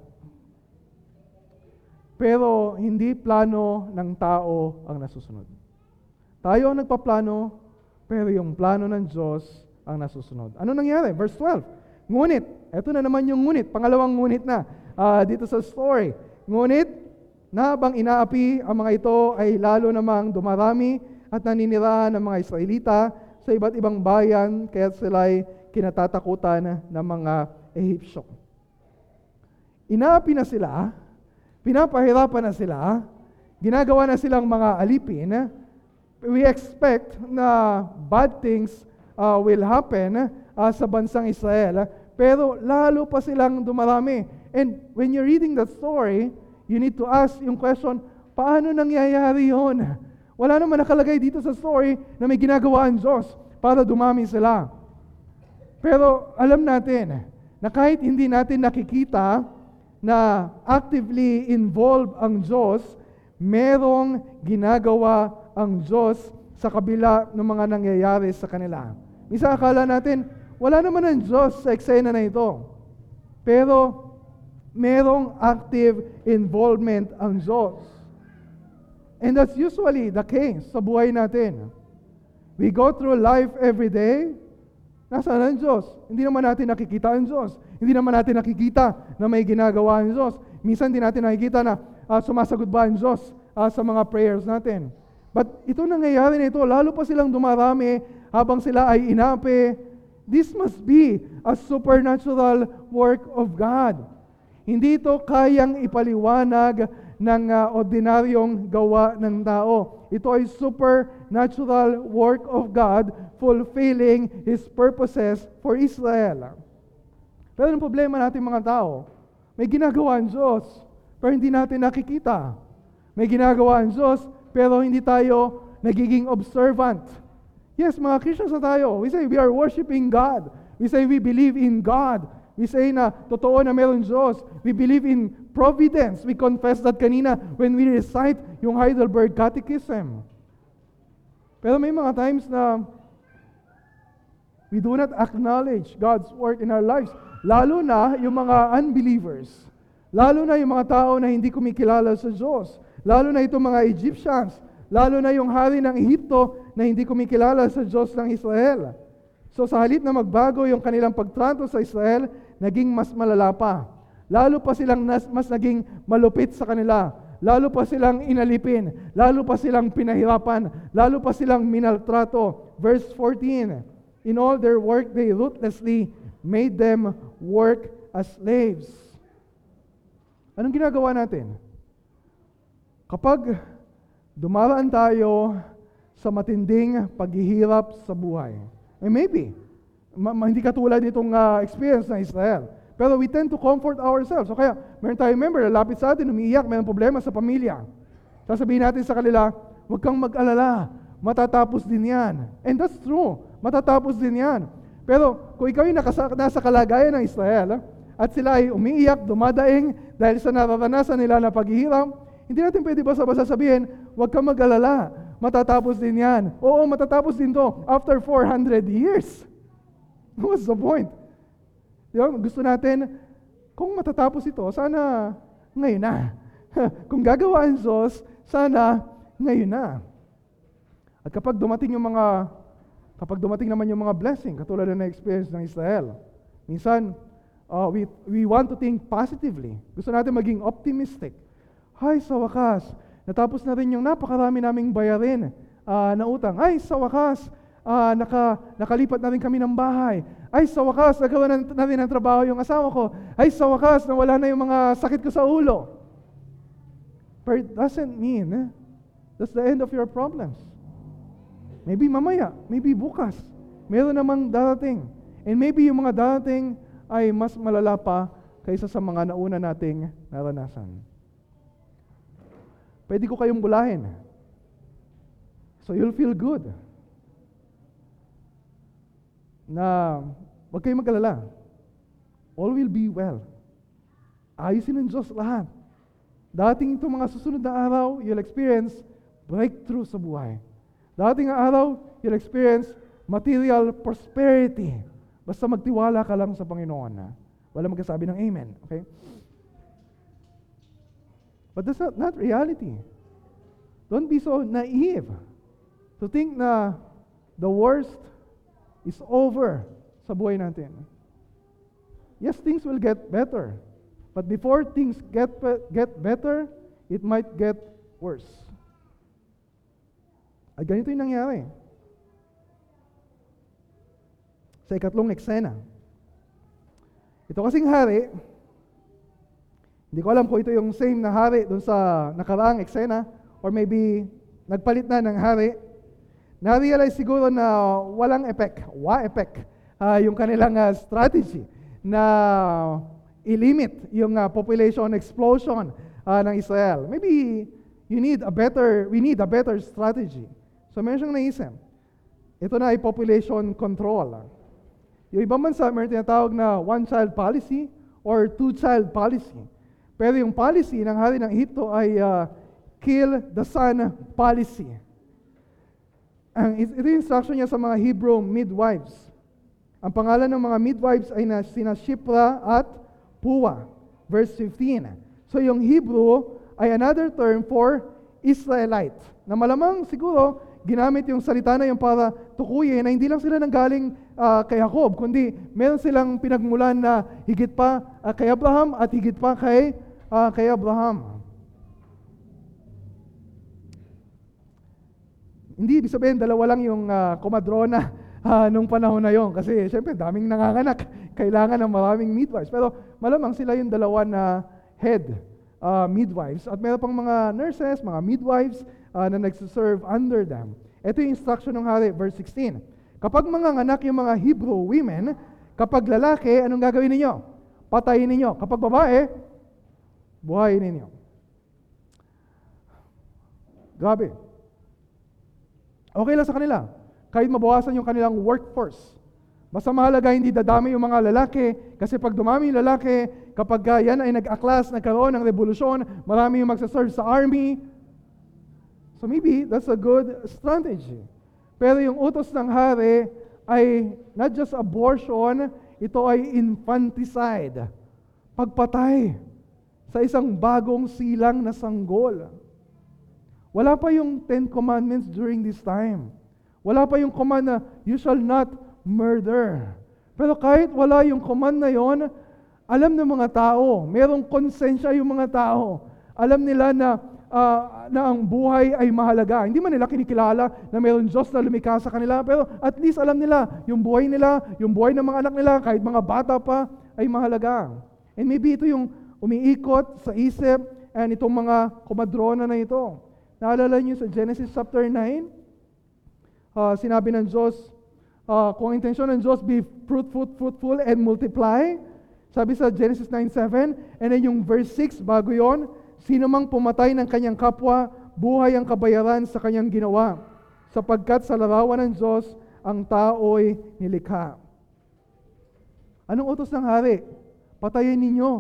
Pero hindi plano ng tao ang nasusunod. Tayo ang nagpaplano, pero yung plano ng Diyos ang nasusunod. Ano nangyari? Verse 12. Ngunit, eto na naman yung ngunit, pangalawang ngunit na uh, dito sa story. Ngunit, na habang inaapi ang mga ito ay lalo namang dumarami at naninirahan ng mga Israelita sa iba't ibang bayan kaya sila'y kinatatakutan ng mga Ehipsyo. Inaapi na sila, pinapahirapan na sila, ginagawa na silang mga alipin, we expect na bad things uh, will happen uh, sa bansang Israel, pero lalo pa silang dumarami. And when you're reading the story, you need to ask yung question, paano nangyayari yon? Wala naman nakalagay dito sa story na may ginagawa ang Diyos para dumami sila. Pero alam natin na kahit hindi natin nakikita na actively involved ang Diyos, merong ginagawa ang Diyos sa kabila ng mga nangyayari sa kanila. Misa akala natin, wala naman ang Diyos sa eksena na ito. Pero merong active involvement ang Diyos. And that's usually the case sa buhay natin. We go through life every day, nasaan ang Diyos? Hindi naman natin nakikita ang Diyos. Hindi naman natin nakikita na may ginagawa ang Diyos. Minsan hindi natin nakikita na uh, sumasagot ba ang Diyos uh, sa mga prayers natin. But ito nangyayari na ito, lalo pa silang dumarami habang sila ay inape. This must be a supernatural work of God. Hindi ito kayang ipaliwanag ng uh, ordinaryong gawa ng tao. Ito ay supernatural work of God fulfilling His purposes for Israel. Pero ang problema natin mga tao, may ginagawa ang Diyos, pero hindi natin nakikita. May ginagawa ang Diyos, pero hindi tayo nagiging observant. Yes, mga Christians na tayo. We say we are worshiping God. We say we believe in God. We say na totoo na meron Diyos. We believe in providence. We confess that kanina when we recite yung Heidelberg Catechism. Pero may mga times na we do not acknowledge God's work in our lives. Lalo na yung mga unbelievers. Lalo na yung mga tao na hindi kumikilala sa Diyos. Lalo na itong mga Egyptians. Lalo na yung hari ng Ehipto na hindi kumikilala sa Diyos ng Israel. So sa halip na magbago yung kanilang pagtrato sa Israel, naging mas malala pa. Lalo pa silang nas, mas naging malupit sa kanila. Lalo pa silang inalipin. Lalo pa silang pinahirapan. Lalo pa silang minaltrato. Verse 14, In all their work they ruthlessly made them work as slaves. Anong ginagawa natin? Kapag dumaraan tayo sa matinding paghihirap sa buhay, eh maybe, ma- ma- hindi katulad nitong uh, experience ng Israel. Pero we tend to comfort ourselves. So kaya, meron tayong member, lalapit sa atin, umiiyak, mayroong problema sa pamilya. Sasabihin natin sa kanila, huwag kang mag-alala, matatapos din yan. And that's true, matatapos din yan. Pero kung ikaw ay nakasa, nasa kalagayan ng Israel, at sila ay umiiyak, dumadaing dahil sa nararanasan nila na paghihirap, hindi natin pwede basta-basta sabihin, huwag kang mag-alala, matatapos din yan. Oo, matatapos din to after 400 years. What's the point? Di ba? Gusto natin, kung matatapos ito, sana ngayon na. kung gagawa ang Diyos, sana ngayon na. At kapag dumating yung mga kapag dumating naman yung mga blessing, katulad na na-experience ng Israel, minsan, uh, we, we want to think positively. Gusto natin maging optimistic. Ay, sa wakas, natapos na rin yung napakarami naming bayarin uh, na utang. Ay, sa wakas, ah, naka, nakalipat na rin kami ng bahay. Ay, sa wakas, nagawa na, na rin ng trabaho yung asawa ko. Ay, sa wakas, nawala na yung mga sakit ko sa ulo. But it doesn't mean eh, that's the end of your problems. Maybe mamaya, maybe bukas, meron namang darating. And maybe yung mga darating ay mas malala pa kaysa sa mga nauna nating naranasan. Pwede ko kayong bulahin. So you'll feel good. Na huwag kayong magalala. All will be well. Ayusin ng Diyos lahat. Dating itong mga susunod na araw, you'll experience breakthrough sa buhay. Dating araw, you'll experience material prosperity. Basta magtiwala ka lang sa Panginoon. Ha? Wala magkasabi ng amen. Okay? But that's not, not reality. Don't be so naive to think na the worst is over sa buhay natin. Yes, things will get better. But before things get, get better, it might get worse. At ganito yung nangyari. Sa ikatlong eksena. Ito kasing hari, hindi ko alam kung ito yung same na hari doon sa nakaraang eksena or maybe nagpalit na ng hari. Na-realize siguro na walang effect, wa effect, uh, yung kanilang uh, strategy na i-limit yung uh, population explosion uh, ng Israel. Maybe you need a better, we need a better strategy. So meron siyang naisip. Ito na ay population control. Yung ibang bansa, meron tinatawag na one-child policy or two-child policy. Pero yung policy ng hari ng Egypto ay uh, kill the son policy. Ang, ito yung instruction niya sa mga Hebrew midwives. Ang pangalan ng mga midwives ay na sina Shipra at Puwa. Verse 15. So yung Hebrew ay another term for Israelite. Na malamang siguro ginamit yung salita na yung para tukuyin na hindi lang sila nanggaling uh, kay Jacob, kundi meron silang pinagmulan na higit pa uh, kay Abraham at higit pa kay, uh, kay Abraham. Hindi ibig sabihin dalawa lang yung uh, komadrona uh, nung panahon na yon kasi syempre daming nanganganak, kailangan ng maraming midwives. Pero malamang sila yung dalawa na head uh, midwives at meron pang mga nurses, mga midwives uh, na nagsiserve under them. Ito yung instruction ng hari, verse 16. Kapag mga anak yung mga Hebrew women, kapag lalaki, anong gagawin ninyo? Patayin ninyo. Kapag babae, buhayin ninyo. Grabe. Okay lang sa kanila. Kahit mabawasan yung kanilang workforce. Basta mahalaga hindi dadami yung mga lalaki kasi pag dumami yung lalaki, kapag uh, yan ay nag-aklas, nagkaroon ng revolusyon, marami yung magsaserve sa army. So maybe that's a good strategy. Pero yung utos ng hari ay not just abortion, ito ay infanticide. Pagpatay sa isang bagong silang na sanggol. Wala pa yung Ten Commandments during this time. Wala pa yung command na, you shall not murder. Pero kahit wala yung command na yon, alam ng mga tao, merong konsensya yung mga tao. Alam nila na, uh, na ang buhay ay mahalaga. Hindi man nila kinikilala na mayroong Diyos na lumikha sa kanila, pero at least alam nila, yung buhay nila, yung buhay ng mga anak nila, kahit mga bata pa, ay mahalaga. And maybe ito yung umiikot sa isip and itong mga kumadrona na ito. Naalala niyo sa Genesis chapter 9? Uh, sinabi ng Diyos, uh, kung intensyon ng Diyos, be fruitful, fruitful, and multiply. Sabi sa Genesis 9.7, and then yung verse 6, bago yon, sino mang pumatay ng kanyang kapwa, buhay ang kabayaran sa kanyang ginawa, sapagkat sa larawan ng Diyos, ang tao'y nilikha. Anong utos ng hari? Patayin ninyo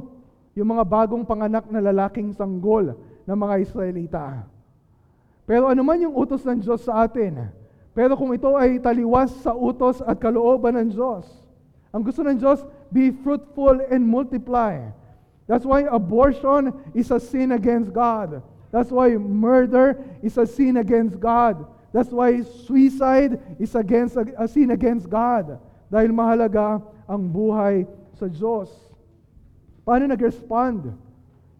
yung mga bagong panganak na lalaking sanggol ng mga Israelita. Pero ano man yung utos ng Diyos sa atin, pero kung ito ay taliwas sa utos at kalooban ng Diyos, ang gusto ng Diyos, be fruitful and multiply. That's why abortion is a sin against God. That's why murder is a sin against God. That's why suicide is against a sin against God. Dahil mahalaga ang buhay sa Diyos. Paano nag-respond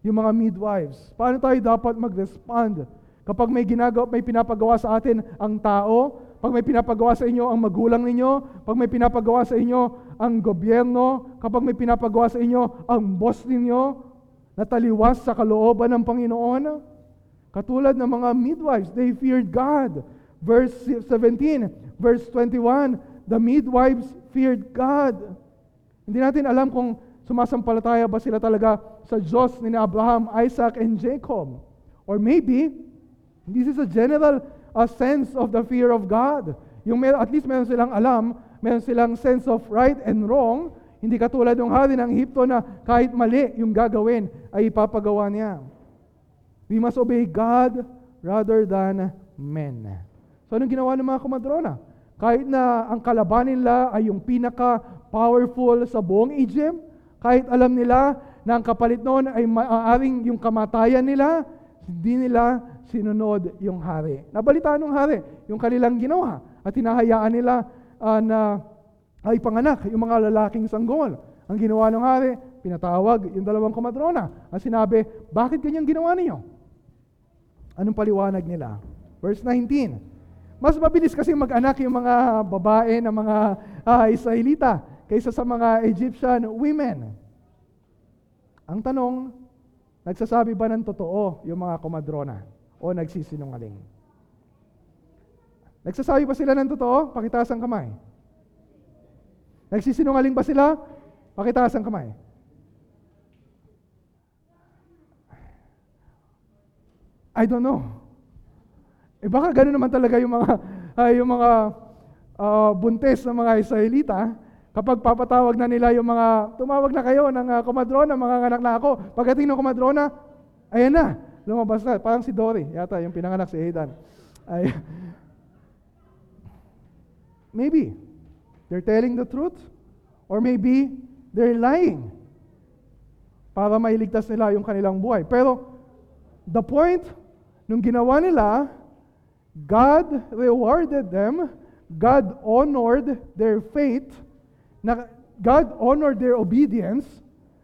yung mga midwives? Paano tayo dapat mag-respond Kapag may ginagawa, may pinapagawa sa atin ang tao, pag may pinapagawa sa inyo ang magulang ninyo, pag may pinapagawa sa inyo ang gobyerno, kapag may pinapagawa sa inyo ang boss ninyo, na taliwas sa kalooban ng Panginoon. Katulad ng mga midwives, they feared God. Verse 17, verse 21, the midwives feared God. Hindi natin alam kung sumasampalataya ba sila talaga sa Diyos ni Abraham, Isaac, and Jacob. Or maybe, this is a general uh, sense of the fear of God. Yung mer- at least meron silang alam, meron silang sense of right and wrong, hindi katulad ng hari ng Egypto na kahit mali yung gagawin ay ipapagawa niya. We must obey God rather than men. So anong ginawa ng mga kumadrona? Kahit na ang kalaban nila ay yung pinaka-powerful sa buong Egypt, kahit alam nila na ang kapalit noon ay maaaring yung kamatayan nila, hindi nila sinunod yung hari. Nabalitaan ng hari yung kanilang ginawa at hinahayaan nila uh, na ay panganak yung mga lalaking sanggol. Ang ginawa ng hari, pinatawag yung dalawang komadrona. Ang sinabi, bakit ganyan ginawa niyo? Anong paliwanag nila? Verse 19. Mas mabilis kasi mag-anak yung mga babae ng mga uh, Israelita kaysa sa mga Egyptian women. Ang tanong, nagsasabi ba ng totoo yung mga komadrona o nagsisinungaling? Nagsasabi ba sila ng totoo? Pakitaas ang kamay. Nagsisinungaling ba sila? Pakitaas ang kamay. I don't know. Eh baka gano'n naman talaga yung mga uh, yung mga uh, buntes ng mga Israelita kapag papatawag na nila yung mga tumawag na kayo ng uh, komadrona, mga anak na ako. Pagdating ng komadrona, ayan na, lumabas na. Parang si Dory, yata yung pinanganak si Aidan. Ay, maybe. They're telling the truth. Or maybe they're lying para mailigtas nila yung kanilang buhay. Pero the point, nung ginawa nila, God rewarded them, God honored their faith, na God honored their obedience,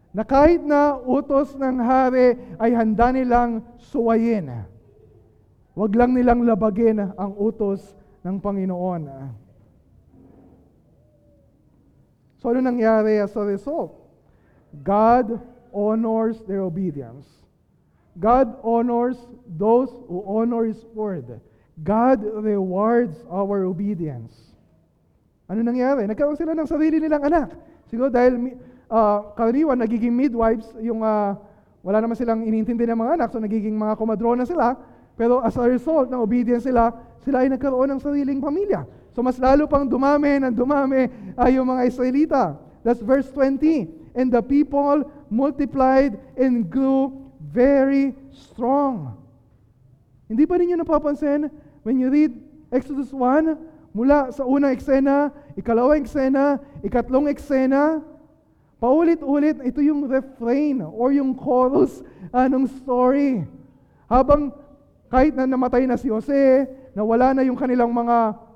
na kahit na utos ng hari ay handa nilang suwayin. Huwag lang nilang labagin ang utos ng Panginoon. So ano nangyari as a result? God honors their obedience. God honors those who honor His word. God rewards our obedience. Ano nangyari? Nagkaroon sila ng sarili nilang anak. Siguro dahil uh, karaniwan, nagiging midwives, yung uh, wala naman silang inintindi ng mga anak, so nagiging mga komadrona sila. Pero as a result ng obedience sila, sila ay nagkaroon ng sariling pamilya. So mas lalo pang dumami ng dumami ay yung mga Israelita. That's verse 20. And the people multiplied and grew very strong. Hindi ba ninyo napapansin when you read Exodus 1, mula sa unang eksena, ikalawang eksena, ikatlong eksena, paulit-ulit, ito yung refrain or yung chorus uh, ng story. Habang kahit na namatay na si Jose, nawala na yung kanilang mga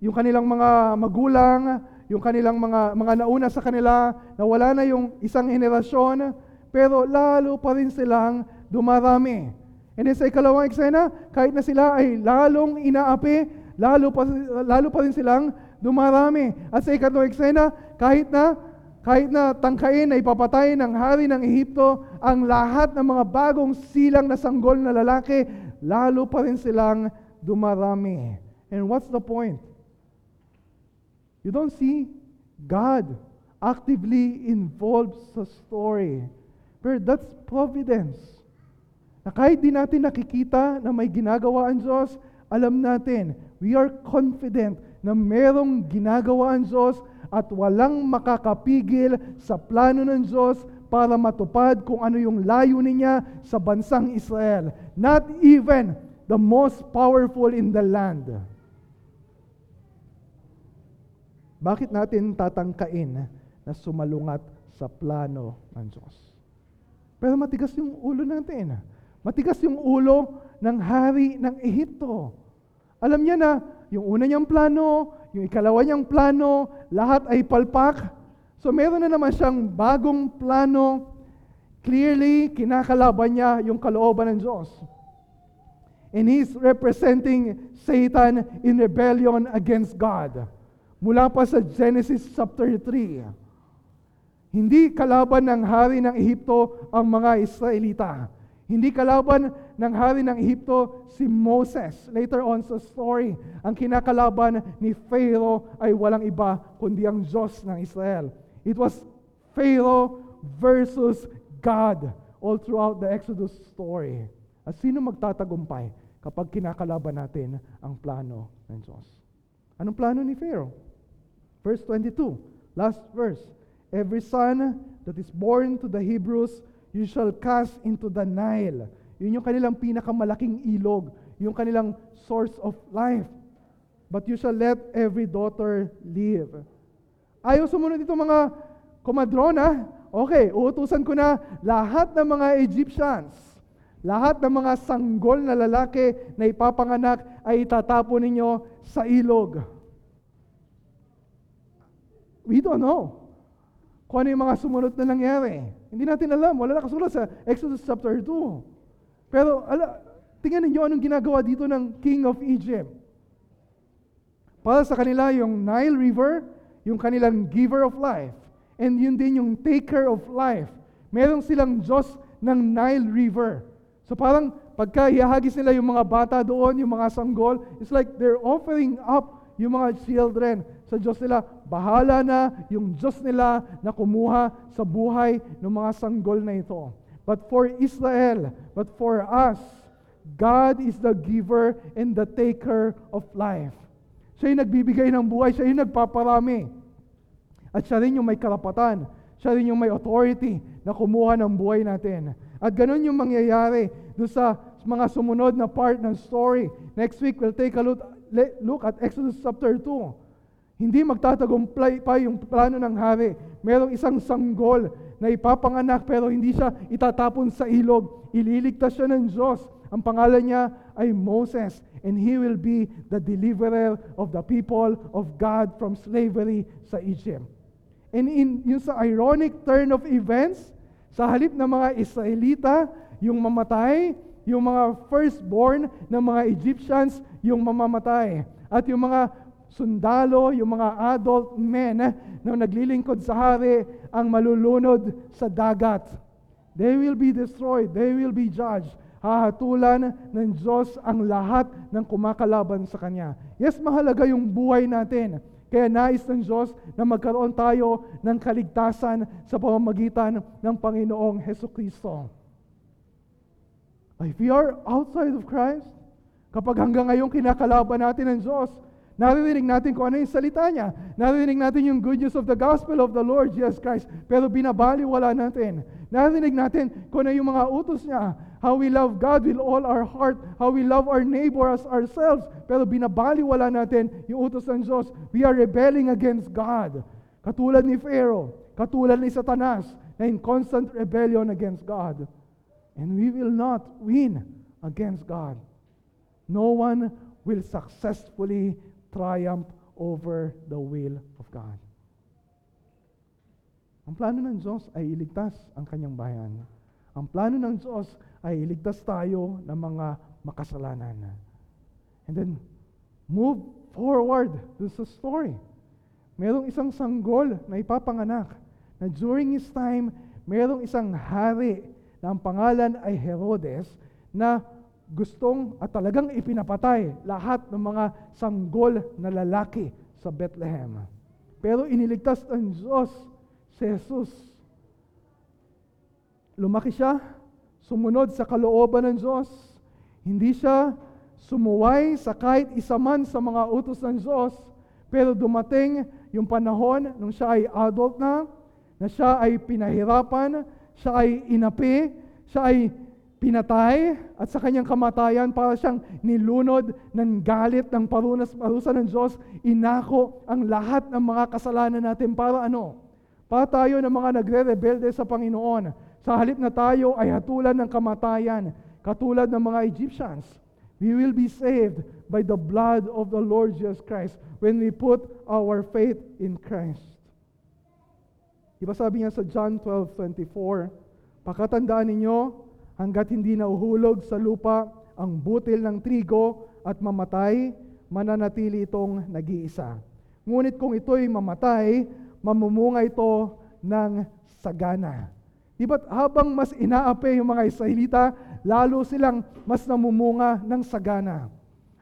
yung kanilang mga magulang, yung kanilang mga, mga nauna sa kanila, nawala na yung isang henerasyon, pero lalo pa rin silang dumarami. And then sa ikalawang eksena, kahit na sila ay lalong inaapi, lalo pa, lalo pa rin silang dumarami. At sa ikatlong eksena, kahit na kahit na tangkain na ipapatay ng hari ng Ehipto ang lahat ng mga bagong silang na sanggol na lalaki, lalo pa rin silang dumarami. And what's the point? You don't see God actively involved sa story. Pero that's providence. Na kahit di natin nakikita na may ginagawa ang Diyos, alam natin, we are confident na merong ginagawa ang Diyos at walang makakapigil sa plano ng Diyos para matupad kung ano yung layunin niya sa bansang Israel. Not even the most powerful in the land. Bakit natin tatangkain na sumalungat sa plano ng Diyos? Pero matigas yung ulo natin. Matigas yung ulo ng hari ng Ehipto. Alam niya na yung una niyang plano, yung ikalawa niyang plano, lahat ay palpak. So meron na naman siyang bagong plano. Clearly, kinakalaban niya yung kalooban ng Diyos. And he's representing Satan in rebellion against God. Mula pa sa Genesis chapter 3. Hindi kalaban ng hari ng Ehipto ang mga Israelita. Hindi kalaban ng hari ng Ehipto si Moses. Later on sa story, ang kinakalaban ni Pharaoh ay walang iba kundi ang Diyos ng Israel. It was Pharaoh versus God all throughout the Exodus story. At sino magtatagumpay kapag kinakalaban natin ang plano ng Diyos? Anong plano ni Pharaoh? Verse 22, last verse. Every son that is born to the Hebrews, you shall cast into the Nile. Yun yung kanilang pinakamalaking ilog, yung kanilang source of life. But you shall let every daughter live. Ayaw sumunod ito mga komadrona. Okay, uutusan ko na lahat ng mga Egyptians, lahat ng mga sanggol na lalaki na ipapanganak ay itatapon ninyo sa ilog. We don't know kung ano yung mga sumunod na nangyari. Hindi natin alam. Wala nakasulat sa Exodus chapter 2. Pero ala, tingnan ninyo anong ginagawa dito ng King of Egypt. Para sa kanila, yung Nile River, yung kanilang giver of life. And yun din yung taker of life. Meron silang Diyos ng Nile River. So parang pagka ihahagis nila yung mga bata doon, yung mga sanggol, it's like they're offering up yung mga children sa Diyos nila. Bahala na yung Diyos nila na kumuha sa buhay ng mga sanggol na ito. But for Israel, but for us, God is the giver and the taker of life. Siya yung nagbibigay ng buhay, siya yung nagpaparami. At siya rin yung may karapatan, siya rin yung may authority na kumuha ng buhay natin. At ganun yung mangyayari doon sa mga sumunod na part ng story. Next week, we'll take a look, look at Exodus chapter 2. Hindi magtatagumpay pa yung plano ng hari. Merong isang sanggol na ipapanganak pero hindi siya itatapon sa ilog. Ililigtas siya ng Diyos. Ang pangalan niya ay Moses. And he will be the deliverer of the people of God from slavery sa Egypt. And in yung sa ironic turn of events, sa halip ng mga Israelita, yung mamatay, yung mga firstborn ng mga Egyptians, yung mamamatay. At yung mga sundalo, yung mga adult men eh, na naglilingkod sa hari ang malulunod sa dagat. They will be destroyed. They will be judged. Hahatulan ng Diyos ang lahat ng kumakalaban sa Kanya. Yes, mahalaga yung buhay natin. Kaya nais ng Diyos na magkaroon tayo ng kaligtasan sa pamamagitan ng Panginoong Heso Kristo. If we are outside of Christ, kapag hanggang ngayon kinakalaban natin ng Diyos, naririnig natin kung ano yung salita niya. Naririnig natin yung good news of the gospel of the Lord Jesus Christ, pero binabaliwala natin. Naririnig natin kung ano yung mga utos niya, how we love God with all our heart, how we love our neighbor as ourselves, pero binabaliwala natin yung utos ng Diyos. We are rebelling against God. Katulad ni Pharaoh, katulad ni Satanas, na in constant rebellion against God. And we will not win against God. No one will successfully triumph over the will of God. Ang plano ng Diyos ay iligtas ang kanyang bayan. Ang plano ng Diyos ay iligtas tayo ng mga makasalanan. And then, move forward to sa story. Merong isang sanggol na ipapanganak na during his time, merong isang hari na ang pangalan ay Herodes na gustong at talagang ipinapatay lahat ng mga sanggol na lalaki sa Bethlehem. Pero iniligtas ng Diyos si Jesus. Lumaki siya, sumunod sa kalooban ng Diyos. Hindi siya sumuway sa kahit isa man sa mga utos ng Diyos. Pero dumating yung panahon nung siya ay adult na, na siya ay pinahirapan, siya ay inapi, siya ay pinatay at sa kanyang kamatayan para siyang nilunod ng galit ng parunas parusa ng Diyos, inako ang lahat ng mga kasalanan natin para ano? Para tayo ng mga nagre-rebelde sa Panginoon. Sa halip na tayo ay hatulan ng kamatayan, katulad ng mga Egyptians. We will be saved by the blood of the Lord Jesus Christ when we put our faith in Christ. Diba sabi niya sa John 12:24, Pakatandaan ninyo, hanggat hindi nauhulog sa lupa ang butil ng trigo at mamatay, mananatili itong nag-iisa. Ngunit kung ito'y mamatay, mamumunga ito ng sagana. Di ba't habang mas inaapi yung mga Israelita, lalo silang mas namumunga ng sagana.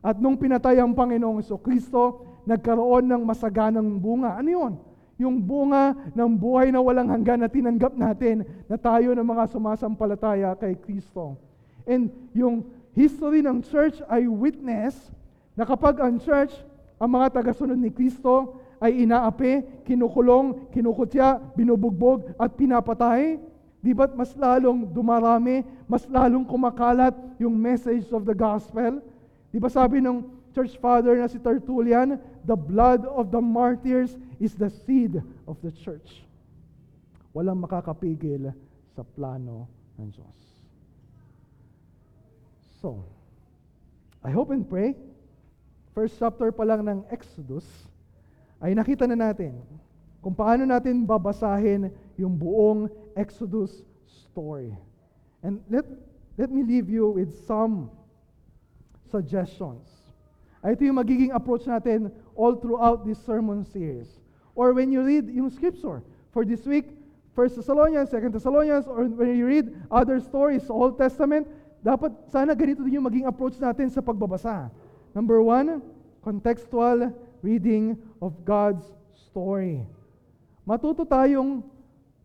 At nung pinatay ang Panginoong Kristo, nagkaroon ng masaganang bunga. Ano yun? Yung bunga ng buhay na walang hanggan na tinanggap natin na tayo ng mga sumasampalataya kay Kristo. And yung history ng church ay witness na kapag ang church, ang mga tagasunod ni Kristo ay inaapi, kinukulong, kinukutya, binubugbog at pinapatay, di ba't mas lalong dumarami, mas lalong kumakalat yung message of the gospel? Di ba sabi ng church father na si Tertullian, the blood of the martyrs is the seed of the church. Walang makakapigil sa plano ng Diyos. So, I hope and pray, first chapter pa lang ng Exodus, ay nakita na natin kung paano natin babasahin yung buong Exodus story. And let, let me leave you with some suggestions. Ay, ito yung magiging approach natin all throughout this sermon series. Or when you read yung scripture for this week, 1 Thessalonians, 2 Thessalonians, or when you read other stories Old Testament, dapat sana ganito din yung maging approach natin sa pagbabasa. Number one, contextual reading of God's story. Matuto tayong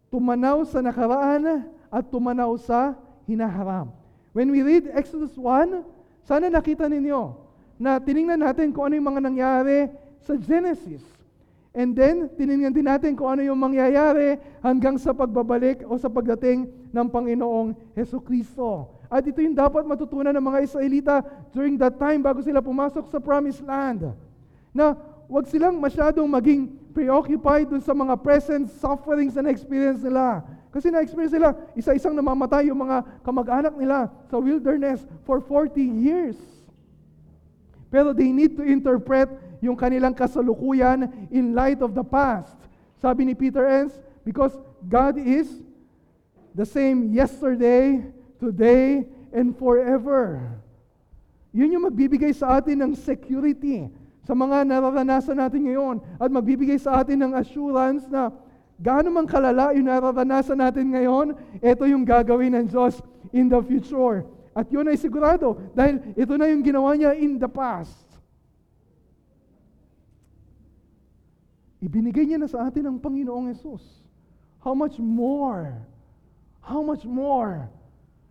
tumanaw sa nakaraan at tumanaw sa hinaharap. When we read Exodus 1, sana nakita ninyo na tiningnan natin kung ano yung mga nangyari sa Genesis. And then, tiningnan din natin kung ano yung mangyayari hanggang sa pagbabalik o sa pagdating ng Panginoong Heso Kristo. At ito yung dapat matutunan ng mga Israelita during that time bago sila pumasok sa Promised Land. Na wag silang masyadong maging preoccupied dun sa mga present sufferings na na-experience nila. Kasi na-experience nila, isa-isang namamatay yung mga kamag-anak nila sa wilderness for 40 years. Pero they need to interpret yung kanilang kasalukuyan in light of the past. Sabi ni Peter Enns, because God is the same yesterday, today, and forever. Yun yung magbibigay sa atin ng security sa mga nararanasan natin ngayon at magbibigay sa atin ng assurance na gaano man kalala yung nararanasan natin ngayon, ito yung gagawin ng Diyos in the future. At yun ay sigurado dahil ito na yung ginawa niya in the past. Ibinigay niya na sa atin ang Panginoong Yesus. How much more? How much more?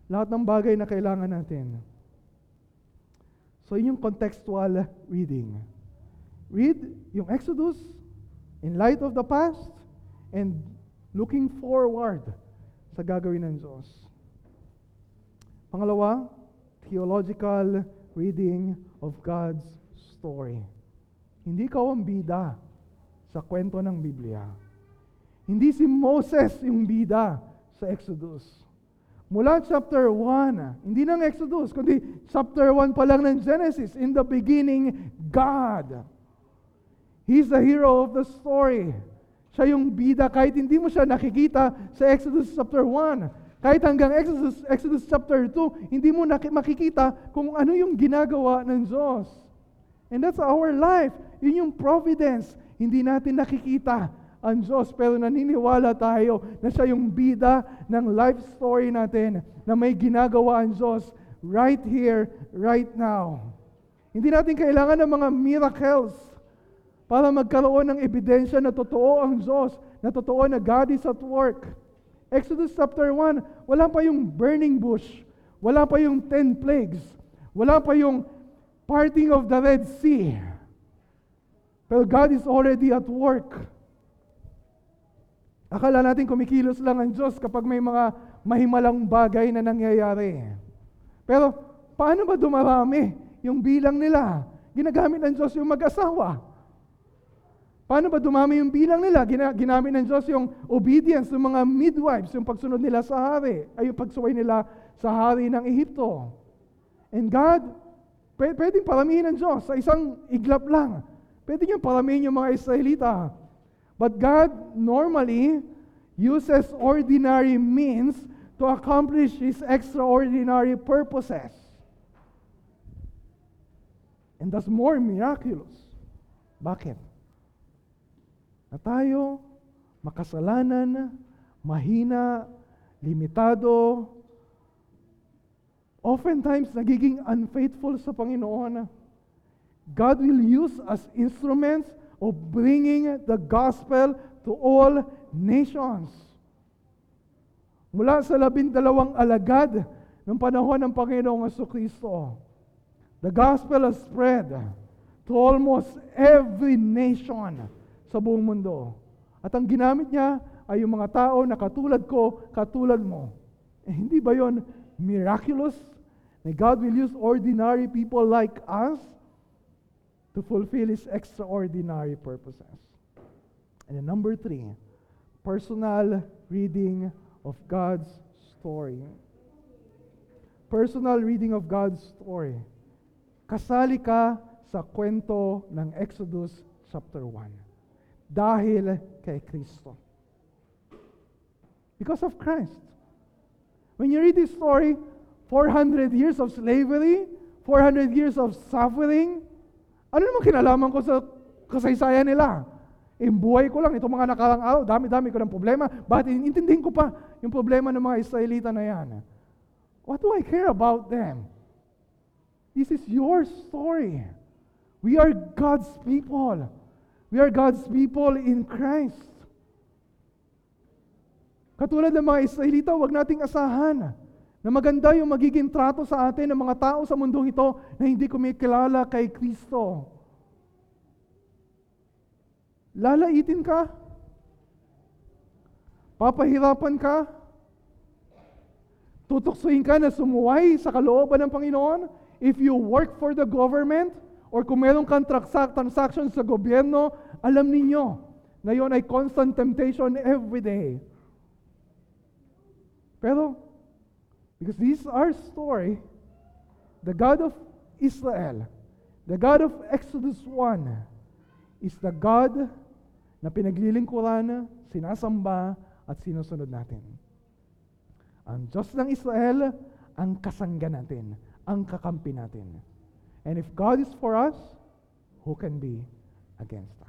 Lahat ng bagay na kailangan natin. So, yun yung contextual reading. Read yung Exodus in light of the past and looking forward sa gagawin ng Diyos. Pangalawa, theological reading of God's story. Hindi ka ang bida sa kwento ng Biblia. Hindi si Moses yung bida sa Exodus. Mula chapter 1, hindi ng Exodus, kundi chapter 1 pa lang ng Genesis. In the beginning, God. He's the hero of the story. Siya yung bida kahit hindi mo siya nakikita sa Exodus chapter 1. Kahit hanggang Exodus, Exodus chapter 2, hindi mo makikita kung ano yung ginagawa ng Diyos. And that's our life. Yun yung providence. Hindi natin nakikita ang Diyos pero naniniwala tayo na siya yung bida ng life story natin na may ginagawa ang Diyos right here, right now. Hindi natin kailangan ng mga miracles para magkaroon ng ebidensya na totoo ang Diyos, na totoo na God is at work. Exodus chapter 1, wala pa yung burning bush, wala pa yung ten plagues, wala pa yung parting of the Red Sea. Pero God is already at work. Akala natin kumikilos lang ang Diyos kapag may mga mahimalang bagay na nangyayari. Pero paano ba dumarami yung bilang nila? Ginagamit ng Diyos yung mag-asawa. Paano ba dumami yung bilang nila? Gina- ginamit ng Diyos yung obedience ng mga midwives, yung pagsunod nila sa hari, ay yung pagsuway nila sa hari ng Ehipto. And God, p- pwedeng paramihin ng Diyos sa isang iglap lang. Pwede niyang paramihin yung mga Israelita. But God normally uses ordinary means to accomplish His extraordinary purposes. and does more miraculous. Bakit? Na tayo, makasalanan, mahina, limitado, oftentimes nagiging unfaithful sa Panginoon. God will use as instruments of bringing the gospel to all nations. Mula sa labindalawang alagad ng panahon ng Panginoong Kristo, the gospel has spread to almost every nation sa buong mundo. At ang ginamit niya ay yung mga tao na katulad ko, katulad mo. Eh, hindi ba yon miraculous? Na God will use ordinary people like us to fulfill His extraordinary purposes. And then number three, personal reading of God's story. Personal reading of God's story. Kasali ka sa kwento ng Exodus chapter 1. Dahil kay Kristo. Because of Christ. When you read this story, 400 years of slavery, 400 years of suffering, ano naman kinalaman ko sa kasaysayan nila? Yung buhay ko lang, itong mga nakarang araw, dami-dami ko ng problema. Bakit intindihin ko pa yung problema ng mga Israelita na yan? What do I care about them? This is your story. We are God's people. We are God's people in Christ. Katulad ng mga Israelita, huwag nating asahan na maganda yung magiging trato sa atin ng mga tao sa mundong ito na hindi kumikilala kay Kristo. Lalaitin ka? Papahirapan ka? Tutuksuin ka na sumuway sa kalooban ng Panginoon? If you work for the government, or kung meron kang transac- transaction sa gobyerno, alam ninyo na yon ay constant temptation every day. Pero, because this is our story, the God of Israel, the God of Exodus 1, is the God na pinaglilingkuran, sinasamba, at sinusunod natin. Ang Diyos ng Israel, ang kasangga natin, ang kakampi natin. And if God is for us, who can be against?